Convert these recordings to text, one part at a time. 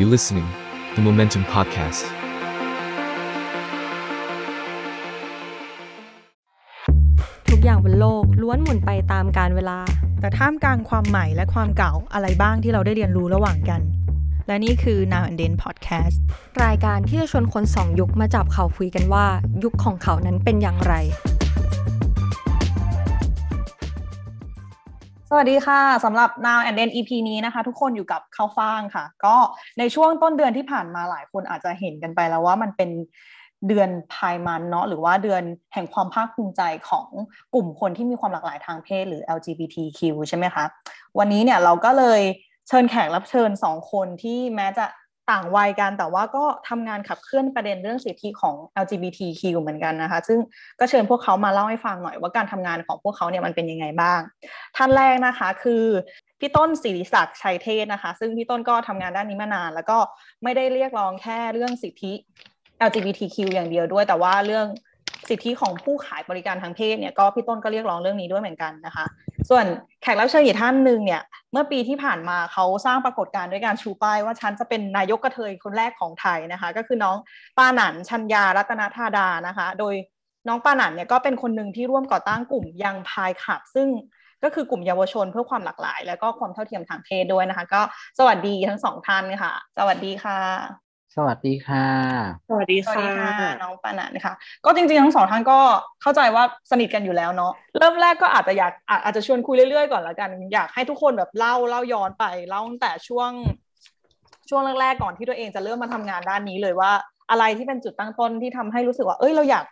You listening, the Momentum Podcast. ทุกอย่างบนโลกล้วนหมุนไปตามกาลเวลา แต่ท่ามกลางความใหม่และความเก่าอะไรบ้างที่เราได้เรียนรู้ระหว่างกัน และนี่คือ Now and Then Podcast รายการที่จะชวนคนสองยุคมาจับเขาคุยกันว่า ยุคของเขานั้นเป็นอย่างไร วัสดีค่ะสำหรับ Now and Then EP นี้นะคะ ทุกคนอยู่กับข้าวฟ่างค่ะ ก็ในช่วงต้นเดือนที่ผ่านมาหลายคนอาจจะเห็นกันไปแล้วว่ามันเป็นเดือนพายมันเนาะหรือว่าเดือนแห่งความภาคภูมิใจของกลุ่มคนที่มีความหลากหลายทางเพศหรือ LGBTQ ใช่ไหมคะ วันนี้เนี่ยเราก็เลยเชิญแขกรับเชิญสองคนที่แม้จะ ต่างวัยกันแต่ว่าก็ทำงานขับเคลื่อนประเด็นเรื่องสิทธิของ LGBTQ เหมือนกันนะคะ ซึ่งก็เชิญพวกเขามาเล่าให้ฟังหน่อยว่าการทำงานของพวกเขาเนี่ยมันเป็นยังไงบ้าง ท่านแรกนะคะคือพี่ต้นศิริศักดิ์ชัยเทศนะคะ ซึ่งพี่ต้นก็ทำงานด้านนี้มานาน แล้วก็ไม่ได้เรียกร้องแค่เรื่องสิทธิ LGBTQ อย่างเดียวด้วย แต่ว่าเรื่อง สิทธิของผู้ขายบริการทางเพศเนี่ยก็พี่ต้นก็เรียกร้องเรื่องนี้ด้วยเหมือนกันนะคะ ส่วนแขกรับเชิญอีกท่านหนึ่งเนี่ยเมื่อปีที่ผ่านมาเขาสร้างปรากฏการณ์ด้วยการชูป้ายว่าฉันจะเป็นนายกกระเทยคนแรกของไทยนะคะ ก็คือน้องปาหนันชัญญารัตนธาดานะคะ โดยน้องปาหนันเนี่ยก็เป็นคนหนึ่งที่ร่วมก่อตั้งกลุ่มยังพายขับ ซึ่งก็คือกลุ่มเยาวชนเพื่อความหลากหลาย และก็ความเท่าเทียมทางเพศด้วยนะคะ ก็สวัสดีทั้งสองท่านค่ะ สวัสดีค่ะ สวัสดีค่ะ สวัสดีสวัสค่ะดีค่ะ น้องปานันค่ะ ก็จริงๆ ทั้งสองท่านก็เข้าใจว่าสนิทกันอยู่แล้วเนาะ เริ่มแรกก็อาจจะอยากอาอาจจะชวนคุยเรื่อยๆ ก่อนละกัน อยากให้ทุกคนแบบเล่าเล่าย้อนไปเล่าตั้งแต่ช่วงช่วงแรกๆ ก่อนที่ตัวเองจะเริ่มมาทำงานด้านนี้เลยว่า อะไรที่เป็นจุดตั้งต้นที่ทำให้รู้สึกว่า เอ้ย เราอยาก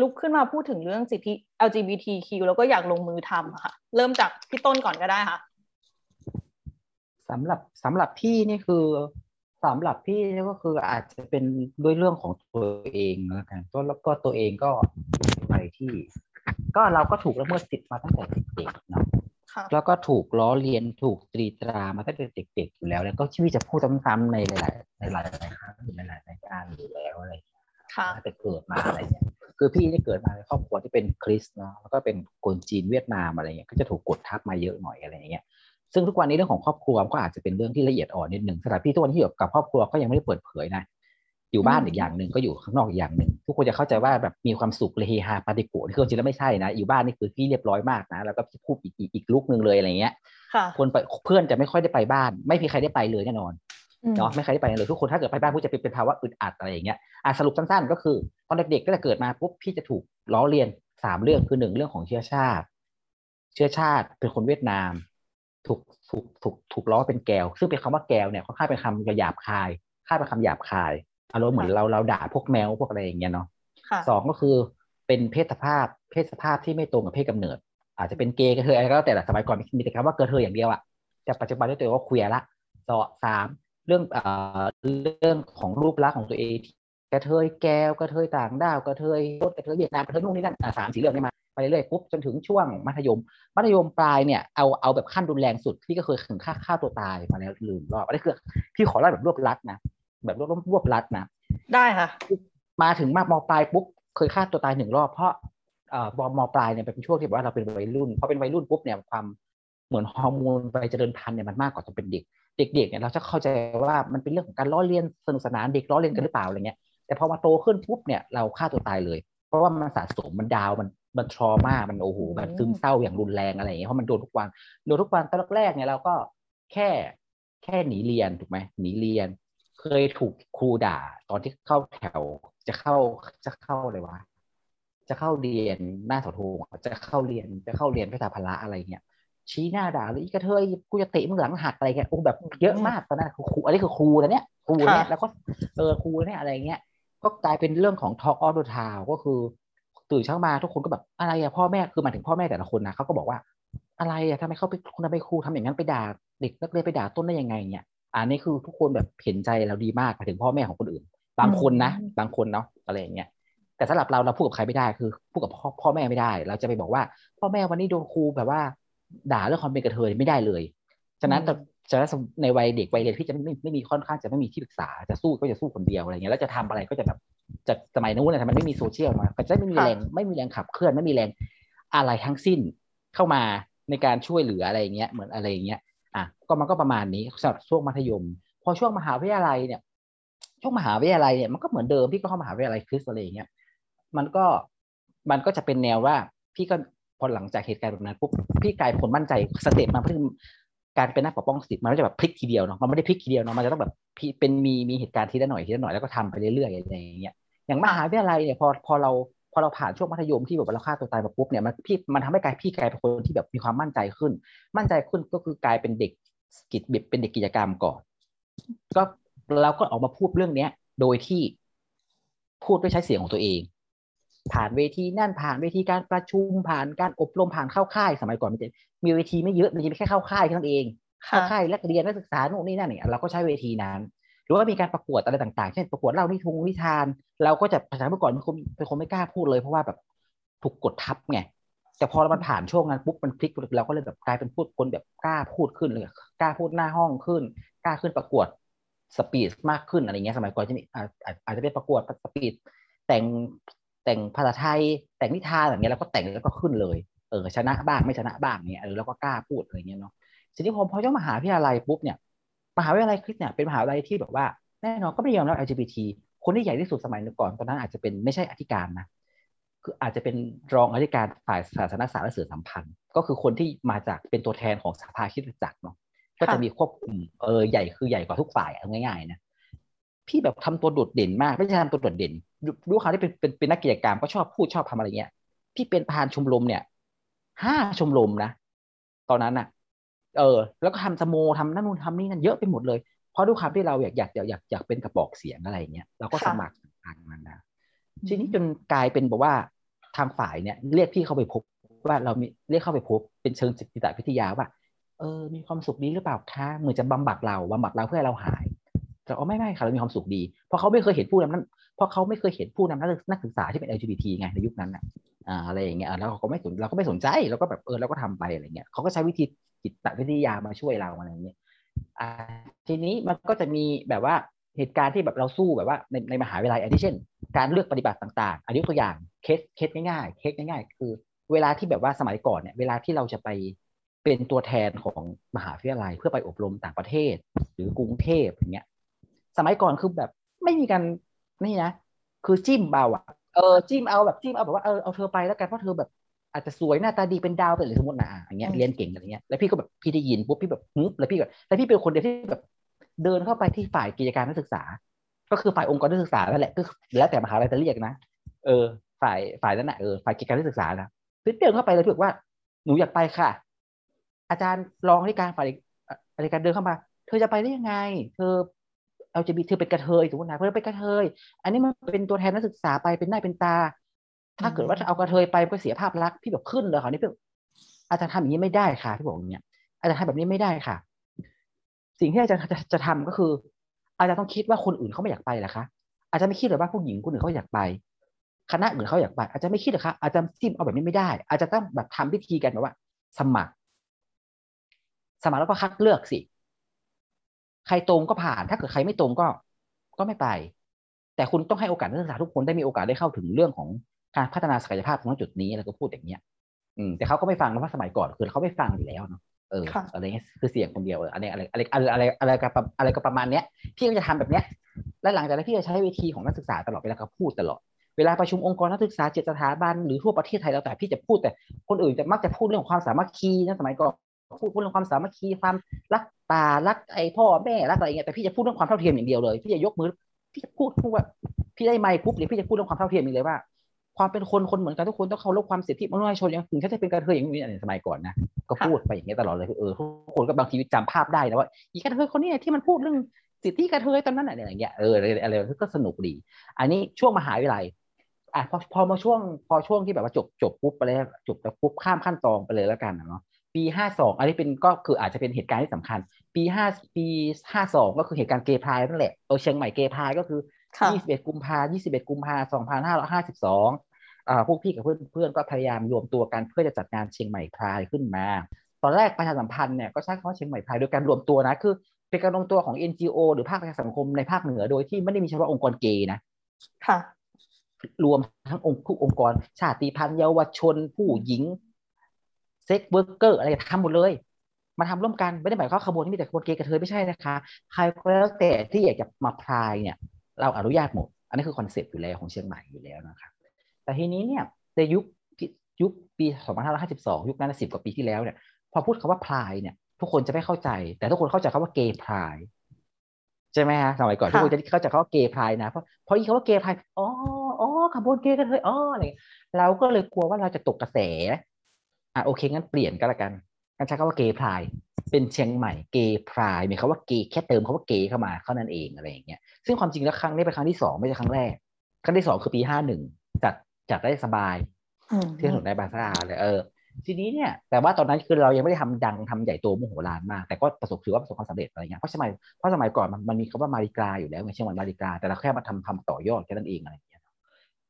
ลุกขึ้นมาพูดถึงเรื่องสิทธิ LGBTQ แล้วก็อยากลงมือทำอะค่ะ เริ่มจากพี่ต้นก่อนก็ได้ค่ะสำหรับสำหรับพี่นี่คือ สำหรับพี่นี่ก็คืออาจจะเป็นด้วยเรื่องของตัวเองแล้วกันก็แล้วก็ตัวเองก็ไปที่ ก็เราก็ถูกละเมิดสิทธิ์มาตั้งแต่เด็กๆเนาะค่ะแล้วก็ถูกล้อเลียนถูกตรีตรามาตั้งแต่เด็กๆอยู่แล้ว แล้วก็ชีวิตจะพูดซ้ำๆในหลายๆในหลายๆครั้งในหลายๆรายการอยู่แล้วอะไรอย่างเงี้ยค่ะตั้งแต่เกิดมาอะไรเงี้ยคือพี่นี่เกิดมาในครอบครัวที่เป็นคริสต์เนาะแล้วก็เป็นคนจีนเวียดนามอะไรเงี้ยก็จะถูกกดทับมาเยอะหน่อยอะไรเงี้ย ซึ่งทุกวันนี้เรื่องของครอบครัวก็อาจจะเป็นเรื่องที่ละเอียดอ่อนนิดหนึ่งสำหรับพี่ทุกวันที่อยู่กับครอบครัวก็ยังไม่ได้เปิดเผยนะอยู่บ้านอีกอย่างหนึ่งก็อยู่ข้างนอกอีกอย่างหนึ่งทุกคนจะเข้าใจว่าแบบมีความสุขเลยเฮฮาปาติโกะที่จริงแล้วไม่ใช่นะอยู่บ้านนี่คือพี่เรียบร้อยมากนะแล้วก็พี่พูดอีกอีกอีกลุกหนึ่งเลยอะไรเงี้ยค่ะคนไปเพื่อนจะไม่ค่อยได้ไปบ้าน ไม่มีใครได้ไปเลยแน่นอนอืมเนาะไม่เคยได้ไปเลยทุกคนถ้าเกิดไปบ้านผู้จะเป็นเป็นภาวะอึดอัดอะไรอย่างเงี้ยอะสรุปสั้นๆ ก็คือตอนเด็กๆก็จะเกิดมาปุ๊บพี่จะถูกล้อเลียนสามเรื่องคือหนึ่งเรื่องของเชื้อชาติ เชื้อชาติเป็นคนเวียดนาม ถูกถูกถูกถูกล้อเป็นแกว ซึ่งเป็นคำว่าแกวเนี่ยค่อนข้างเป็นคำหยาบคายค่าเป็นคำหยาบคายอารมณ์เหมือนเราเราด่าพวกแมวพวกอะไรอย่างเงี้ยเนาะค่ะสองก็คือเป็นเพศสภาพเพศสภาพที่ไม่ตรงกับเพศกำเนิด อาจจะเป็นเกย์กระเทยอะไรก็แล้วแต่ละสมัยก่อนมีแต่คำว่ากระเทยอย่างเดียวอะแต่ปัจจุบันเรียกตัวเองว่าเคลียร์ละสองสามเรื่องเอ่อเรื่องของรูปลักษณ์ของตัวเอง กระเทยแก้วกระเทยต่างด้าวกระเทยรถกระเทยเวียดนามกระเทยนู่นนี่นั่นอะสามสี่เรื่องนี้มาไปเรื่อยๆปุ๊บจนถึงช่วงมัธยม มัธยมปลายเนี่ยเอาเอาแบบขั้นรุนแรงสุดพี่ก็เคยถึงฆ่าฆ่าตัวตายมาแล้วลืมรอบอันนี้คือพี่ขอเล่าแบบรวบลัดนะแบบรวบรวบลัดนะได้ค่ะมาถึงมามปลายปุ๊บเคยฆ่าตัวตายหนึ่งรอบเพราะเอ่อมปลายเนี่ยเป็นช่วงที่แบบว่าเราเป็นวัยรุ่นพอเป็นวัยรุ่นปุ๊บเนี่ยความเหมือนฮอร์โมนไปเจริญพันธุ์เนี่ยมันมากกว่าตอนเป็นเด็ก เด็กๆเนี่ยเราจะเข้าใจว่ามันเป็นเรื่องของการล้อเลียนสนุกสนานเด็กล้อเลียนกันหรือเปล่าอะไรเงี้ย แต่พอมาโตขึ้นปุ๊บเนี่ยเราฆ่าตัวตายเลย เพราะว่ามันสะสมมันดาวมันมันทรมามันโอ้โหมันซึมเศร้าอย่างรุนแรงอะไรอย่างเงี้ยเพราะมันโดนทุกวันโดนทุกวันตอนแรกๆเนี่ยเราก็แค่แค่หนีเรียนถูกไหมหนีเรียน เคยถูกครูด่า ตอนที่เข้าแถวจะเข้าจะเข้าอะไรวะจะเข้าเรียนหน้าเสาธงอะจะเข้าเรียนจะเข้าเรียนพิธาพละอะไรเงี้ยชี้หน้าด่าเลยอีกระเทยกูจะเตะมึงหลังหักอะไรเงี้ยโอ้แบบเยอะมากตอนนั้นคือครูอันนี้คือครูนะเนี่ยครูเนี่ยค่ะแล้วก็เออครูเนี่ยอะไรเงี้ย ก็กลายเป็นเรื่องของ Talk of the Town ก็คือ ตื่นเช้ามาทุกคนก็แบบอะไรอะพ่อแม่คือหมายถึงพ่อแม่แต่ละคนนะเขาก็บอกว่าอะไรอะทำไมเขาไปคุณทำไมครูทำอย่างนั้นไปด่าเด็กนักเรียนไปด่าต้นได้ยังไงเนี่ยอันนี้คือทุกคนแบบเห็นใจเราดีมากมาถึงพ่อแม่ของคนอื่น บางคนนะบางคนเนาะอะไรอย่างเงี้ยแต่สำหรับเราเราพูดกับใครไม่ได้คือพูดกับพ่อพ่อแม่ไม่ได้ เราจะไปบอกว่า พ่อแม่วันนี้โดนครูแบบว่า ด่าเรื่องความเป็นกระเทยไม่ได้เลย ฉะนั้นแต่ฉะนั้นในวัยเด็กวัยเรียนพี่จะไม่ไม่ไม่มีค่อนข้างจะไม่มีที่ปรึกษาจะสู้ก็จะสู้คนเดียวอะไรเงี้ยแล้วจะทำอะไรก็จะแบบจะสมัยนู้นนะมันไม่มีโซเชียลมาก็จะไม่มีค่ะแรงไม่มีแรงขับเคลื่อนไม่มีแรงอะไรทั้งสิ้นเข้ามาในการช่วยเหลืออะไรอย่างเงี้ยเหมือนอะไรอย่างเงี้ยอะก็มันก็ประมาณนี้สำหรับช่วงมัธยม พอช่วงมหาวิทยาลัยเนี่ย ช่วงมหาวิทยาลัยเนี่ยมันก็เหมือนเดิมพี่ก็เข้ามหาวิทยาลัยคริสอะไรอย่างเงี้ยมันก็มันก็จะเป็นแนวว่าพี่ก็พอหลังจากเหตุการณ์แบบนั้นปุ๊บพี่กลายเป็นคนมั่นใจสเต็ปมาเพื่อ การเป็นนักปกป้องสิทธิ์มันไม่ได้แบบพลิกทีเดียวเนาะมันไม่ได้พลิกทีเดียวเนาะมันจะต้องแบบเป็นมีมีเหตุการณ์ทีละหน่อยทีละหน่อยแล้วก็ทำไปเรื่อยๆอะไรอย่างเงี้ยอย่างมหาวิทยาลัยเนี่ยพอพอเราพอเราผ่านช่วงมัธยมที่แบบเราฆ่าตัวตายมาปุ๊บเนี่ยมันพี่มันทำให้กายพี่กลายเป็นคนที่แบบมีความมั่นใจขึ้น มั่นใจขึ้นก็คือกลายเป็นเด็กกิจเป็นเด็กกิจกรรมก่อน ก็เราก็ออกมาพูดเรื่องเนี้ย โดยที่พูดด้วยใช้เสียงของตัวเอง ผ่านเวทีนั่นผ่านเวทีการประชุมผ่านการอบรมผ่านเข้าค่ายสมัยก่อนมันจะมีเวทีไม่เยอะมันจะมีแค่เข้าค่ายแค่นั้นเองเข้าค่ายนักเรียนนักศึกษาโน่นนี่นั่นเนี่ยเราก็ใช้เวทีนั้นหรือว่ามีการประกวดอะไรต่างๆ เช่นประกวดเล่านิทงนิทาน เราก็จะภาษาเมื่อก่อนเป็นคนเป็นคนไม่กล้าพูดเลยเพราะว่าแบบถูกกดทับไงแต่พอมันผ่านช่วงนั้นปุ๊บมันพลิกเราก็เลยแบบกลายเป็นพูดคนแบบกล้าพูดขึ้นเลยกล้าพูดหน้าห้องขึ้น กล้าขึ้นประกวด speech มากขึ้นอะไรเงี้ยสมัยก่อนจะมีอาจจะเป็นประกวด speech แต่ง แต่งภาษาไทยแต่งนิทานอย่างเงี้ยแล้วก็แต่งแล้วก็ขึ้นเลยเออชนะบ้างไม่ชนะบ้างเนี่ยเออแล้วก็กล้าพูดอะไรเงี้ยเนาะทีนี้พอพอเจ้ามหาวิทยาลัยปุ๊บเนี่ยมหาวิทยาลัยคริสเนี่ยเป็นมหาวิทยาลัยที่แบบว่าแน่นอนก็ไม่ยอมรับ LGBT คนที่ใหญ่ที่สุดสมัยก่อนตอนนั้นอาจจะเป็นไม่ใช่อธิการนะคืออาจจะเป็นรองอธิการฝ่ายศาสนศาสตร์และสื่อสัมพันธ์ ก็คือคนที่มาจากเป็นตัวแทนของสภาคิดจักรเนาะก็จะมีควบคุมเออใหญ่คือใหญ่กว่าทุกฝ่ายเอาง่ายๆนะ พี่แบบทำตัวโดดเด่นมาก ไม่ใช่ทำตัวโดดเด่นรู้เขาที่เป็นเป็นเป็นนักกิจกรรมก็ชอบพูดชอบทำอะไรเงี้ย พี่เป็นประธานชมรมเนี่ยห้าชมรมนะตอนนั้นอะเออ แล้วก็ทำสโมทำนั่นนู่นทำนี่นั่นเยอะไปหมดเลย เพราะด้วยความที่เราอยากอยากอยากอยากเป็นกระบอกเสียงอะไรเงี้ยเราก็สมัครทางมันนะทีนี้จนกลายเป็นบอกว่าทางฝ่ายเนี่ย เรียกพี่เข้าไปพบว่าเรามีเรียกเข้าไปพบเป็นเชิงจิตวิทยาว่า เออ มีความสุขดีหรือเปล่าคะเหมือนจะบำบัดเราบำบัดเราเพื่อให้เราหาย แต่อ๋อไม่ไม่ค่ะเรามีความสุขดีเพราะเขาไม่เคยเห็นผู้นำนั้นเพราะเขาไม่เคยเห็นผู้นำนักศึกษาที่เป็น LGBT ไงในยุคนั้นอะอ่าอะไรอย่างเงี้ยแล้วเขาก็ไม่สนเราก็ไม่สนใจเราก็แบบเออเราก็ทำไปอะไรเงี้ยเขาก็ใช้วิธีจิตวิทยามาช่วยเราอะไรอย่างเงี้ยทีนี้มันก็จะมีแบบว่าเหตุการณ์ที่แบบเราสู้แบบว่าในในมหาวิทยาลัยอันที่เช่น การเลือกปฏิบัติต่างๆ อันนี้ตัวอย่างเคสเคสง่ายๆเคสง่ายๆ คือเวลาที่แบบว่าสมัยก่อนเนี่ยเวลาที่เราจะไปเป็นตัวแทนของมหาวิทยาลัยเพื่อไปอบรมต่างประเทศ หรือกรุงเทพอย่างเงี้ย สมัยก่อนคือแบบไม่มีการนี่นะคือจิ้มเบาอะเออจิ้มเอาแบบจิ้มเอาแบบว่าเออเอาเธอไปแล้วกันเพราะเธอแบบอาจจะสวยหน้าตาดีเป็นดาวไปหรือสมมตินะอย่างเงี้ยเรียนเก่งอะไรเงี้ยแล้วพี่ก็แบบพี่ได้ยินปุ๊บพี่แบบฮึบแล้วพี่ก็แล้วพี่เป็นคนเดียวที่แบบเดินเข้าไปที่ฝ่ายกิจการนักศึกษา ก็คือฝ่ายองค์กรนักศึกษานั่นแหละก็แล้วแต่มหาลัยจะเรียกนะเออ ฝ่ายฝ่ายนั้นแหะเออฝ่ายกิจการนักศึกษานะพี่เดินเข้าไปเลยพี่บอกว่าหนูอยากไปค่ะ อาจารย์รองที่การฝ่ายอาจารย์เดินเข้ามา เธอจะไปได้ยังไง เธอ LGBT เธอเป็นกระเทยสมมตินะเพื่อเป็นกระเทย อันนี้มันเป็นตัวแทนนักศึกษาไปเป็นหน้าเป็นตา ถ้าเกิดว่าเอากระเทยไปก็เสียภาพลักษณ์พี่แบบขึ้นเลยค่ะนี่พี่อาจารย์ทำอย่างนี้ไม่ได้ค่ะพี่บอกอย่างเงี้ยอาจารย์ทำแบบนี้ไม่ได้ค่ะ สิ่งที่อาจารย์จะจะทำก็คือ อาจารย์ต้องคิดว่าคนอื่นเขาไม่อยากไปหรอคะอาจจะไม่คิดหรือว่าผู้หญิงคนอื่นเขาอยากไปคณะอื่นเขาอยากไปอาจจะไม่คิดหรอคะอาจจะจิ้มเอาแบบนี้ไม่ได้ อาจจะต้องแบบทำพิธีกันแบบว่า สมัคร สมัครแล้วก็คัดเลือกสิ ใครตรงก็ผ่าน ถ้าเกิดใครไม่ตรงก็ก็ไม่ไป แต่คุณต้องให้โอกาสนักศึกษาทุกคนได้มีโอกาสได้เข้าถึงเรื่องของการพัฒนาศักยภาพของจุดนี้แล้วก็พูดอย่างเงี้ย อืมแต่เขาก็ไม่ฟังนะว่าสมัยก่อนคือเขาไม่ฟังอยู่แล้วเนาะเอออะไรเงี้ยคือเสียงคนเดียวเอออะไรอะไรอะไรอะไรอะไรอะไรกับอะไรก็ประมาณเนี้ยพี่ก็จะทำแบบเนี้ยและหลังจากนั้นพี่จะใช้เวทีของนักศึกษาตลอดเวลาเขาพูดตลอดเวลาประชุมองค์กรนักศึกษาเจ็ดสถาบันหรือทั่วประเทศไทยแล้วแต่พี่จะพูดแต่คนอื่นจะมักจะพูดเรื่องความสามัคคีนะสมัยก่อน พูดเรื่องความสามัคคีความรักป่ารักไอพ่อแม่รักอะไรเงี้ยแต่พี่จะพูดเรื่องความเท่าเทียมอย่างเดียวเลย พี่จะยกมือพี่จะพูดพูดว่าพี่ได้ไมค์ปุ๊บเดี๋ยพี่จะพูดเรื่องความเท่าเทียมอย่างเลยว่า ความเป็นคนคนเหมือนกันทุกคนต้องเคารพความสิทธิมนุษยชนอย่างถึงฉันจะเป็นกระเทยอย่างนี้ในสมัยก่อนนะก็พูดไปอย่างนี้ยตลอดเลยเออทุกคนก็บางทีจำภาพได้นะว่าอีกระเทยคนนี้ที่มันพูดเรื่องสิทธิกระเทยตอนนั้นอะไรอย่างเงี้ยเอออะไรอะไรก็สนุกดี อันนี้ช่วงมหาวิทยาลัยอะพอพอมาช่วงพอช่วงที่แบบว่าจบจบปุ๊บไปเลยจบแล้วปุ๊บข้ามขั้นตอนไปเลยแล้วกันเนาะ ปีห้าสองอันนี้เป็นก็คืออาจจะเป็นเหตุการณ์ที่สำคัญ ปีห้าปีห้าสองก็คือเหตุการณ์เกย์พายนั่นแหละเออเชียงใหม่เกย์พายก็คือยี่สิบเอ็ดกุมภายี่สิบเอ็ดกุมภาสองพันห้าร้อยห้าสิบสองอ่าพวกพี่กับเพื่อนเพื่อนก็พยายามรวมตัวกันเพื่อจะจัดงานเชียงใหม่พายขึ้นมา ตอนแรกประชาสัมพันธ์เนี่ยก็ใช้คำว่าเชียงใหม่พายโดยการรวมตัวนะคือเป็นการรวมตัวของ NGO หรือภาคประชาสังคมในภาคเหนือโดยที่ไม่ได้มีเฉพาะองค์กรเกย์นะค่ะรวมทั้งองค์ทุกองค์กรชาติพันธุ์เยาวชน ผู้หญิง sex worker อะไรทำหมดเลย มาทำร่วมกันไม่ได้หมายความว่าขบวนที่มีแต่ขบวนเกย์กะเทยไม่ใช่นะคะใครก็แล้วแต่ที่อยากจะมา Pride เนี่ย เราอนุญาตหมด อันนี้คือ concept อยู่แล้วของเชียงใหม่อยู่แล้วนะครับแต่ทีนี้เนี่ยในยุคยุคปี 2552 ยุคนั้นสิบกว่าปีที่แล้วเนี่ยพอพูดคำว่า Pride เนี่ย ทุกคนจะไม่เข้าใจ แต่ทุกคนเข้าใจคำว่าเกย์ Pride ใช่ไหมฮะสมัยก่อนทุกคนจะเข้าใจคำว่าเกย์ Pride นะเพราะเพราะอีกคำว่าเกย์ Pride อ๋ออ๋อขบวนเกย์กันเลยอ๋ออะไรเราก็เลยกลัวว่าเราจะตกกระแส อะโอเคงั้นเปลี่ยนก็แล้วกันกันใช้คำว่าเกย์ Pride เป็นเชียงใหม่เกย์ Pride หมายความว่าเกย์แค่เติมคำว่าเกย์เข้ามาเท่านั้นเองอะไรอย่างเงี้ยซึ่งความจริงแล้วครั้งนี้เป็นครั้งที่สองไม่ใช่ครั้งแรกครั้งที่สองคือปีห้าหนึ่งจัดจัดได้สบายที่ถนนในบาซ่าเลยเออทีนี้เนี่ยแต่ว่าตอนนั้นคือเรายังไม่ได้ทำดังทำใหญ่โตมโหฬารมาก แต่ก็ประสบถือว่าประสบความสำเร็จอะไรเงี้ยเพราะสมัยเพราะสมัยก่อนมันมันมีคำว่ามาริกาอยู่แล้วไงเชียงใหม่มาริกา แต่เราแค่มาทำทำต่อยอดแค่นั้นเองอะไรอย่างเงี้ย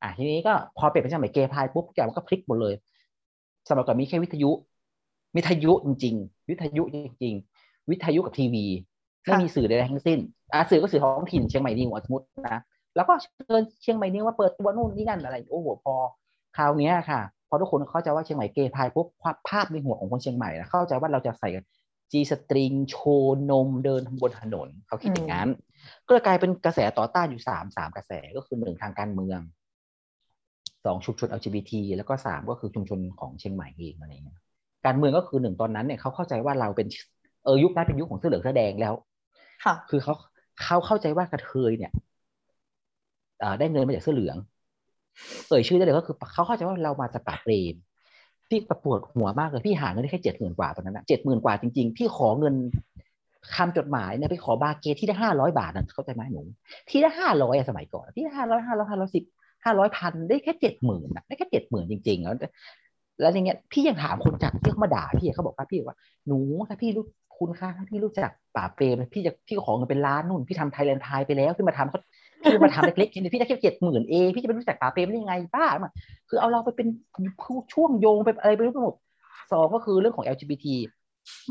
อะทีนี้ก็พอเปลี่ยนเป็นเชียงใหม่เกย์พายปุ๊บแกมันก็พลิกหมดเลย สมัยก่อนมีแค่วิทยุ วิทยุจริง ๆ วิทยุจริง ๆ วิทยุกับทีวีไม่มีสื่อใดทั้งสิ้นอะสื่อก็สื่อท้องถิ่นเชียงใหม่นิวสมมตินะแล้วก็เชิญเชียงใหม่นิวว่าเปิดตัวนู่นนี่นั่นอะไรโอ้โหพอคราวนี้ค่ะพอทุกคนเข้าใจว่าเชียงใหม่เกย์พายปุ๊บภาพในหัวของคนเชียงใหม่นะเข้าใจว่าเราจะใส่จีสตริงโชว์นมเดินบนถนนเขาคิดอย่างนั้น ก็เลยกลายเป็นกระแสต่อต้านอยู่สามสามกระแสก็คือหนึ่งทางการเมือง สองชุมชน LGBT แล้วก็สามก็คือชุมชนของเชียงใหม่เองอะไรเงี้ยการเมืองก็คือหนึ่งตอนนั้นเนี่ยเขาเข้าใจว่าเราเป็นเออยุคนั้นเป็นยุคของเสื้อเหลืองเสื้อแดงแล้ว ค่ะ คือเขาเขาเข้าใจว่ากระเทยเนี่ยได้เงินมาจากเสื้อเหลือง เอ่ยชื่อได้เลยก็คือเขาเข้าใจว่าเรามาจากป่าเปรมพี่ประปวดหัวมากเลยพี่หาเงินได้แค่เจ็ดหมื่นกว่าตอนนั้นนะเจ็ดหมื่นกว่าจริงๆพี่ขอเงินคำจดหมายเนี่ยไปขอบาเกที่ได้ห้าร้อยบาทนะเข้าใจไหมหนู ที่ได้ห้าร้อยสมัยก่อน ที่ได้ห้าร้อยห้าร้อยห้าร้อยสิบ ห้าร้อยพันได้แค่เจ็ดหมื่นนะได้แค่เจ็ดหมื่นจริง ๆ แล้วแล้วอย่างเงี้ยพี่ยังถามคนจากที่เขามาด่าพี่เขาบอกว่าพี่ว่าหนูถ้าพี่รู้คุณค่าถ้าพี่รู้จักป่าเปรมพี่จะพี่ขอเงินเป็นล้านนู่นพี่ทำไทยแลนด์ไทยไปแล้วพี่มาทำเขาพี่มาทำเล็กๆเนี่ยพี่ได้แค่เจ็ดหมื่นเอพี่จะไปรู้จักป่าเปรมได้ยังไงบ้ามาคือเอาเราไปเป็นช่วงโยงไปอะไรไปรู้ไปหมดสองก็คือเรื่องของ LGBT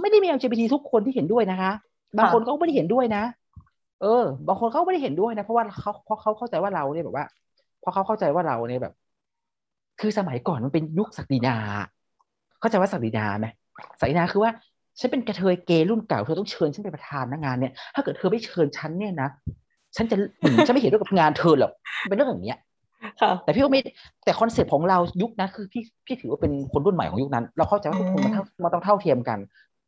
ไม่ได้มี LGBT ทุกคนที่เห็นด้วยนะคะ บางคนเขาไม่ได้เห็นด้วยนะ เออ บางคนเขาไม่ได้เห็นด้วยนะ เพราะว่าเขาเพราะเขาเข้าใจว่าเราเนี่ยแบบว่า เพราะเขาเข้าใจว่าเราเนี่ยแบบ คือสมัยก่อนมันเป็นยุคศักดินา เข้าใจว่าศักดินาไหมศักดินาคือว่าฉันเป็นกะเทยเกย์รุ่นเก่าเธอต้องเชิญฉันเป็นประธานนะงานเนี่ย ถ้าเกิดเธอไม่เชิญฉันเนี่ยนะฉันจะฉันไม่เห็นด้วยกับงานเธอหรอกเป็นเรื่องอย่างเนี้ยแต่พี่ก็ไม่แต่ concept ของเรายุคนั้นคือพี่พี่ถือว่าเป็นคนรุ่นใหม่ของยุคนั้น เราเข้าใจว่าทุกคนมันมันต้องเท่าเทียมกัน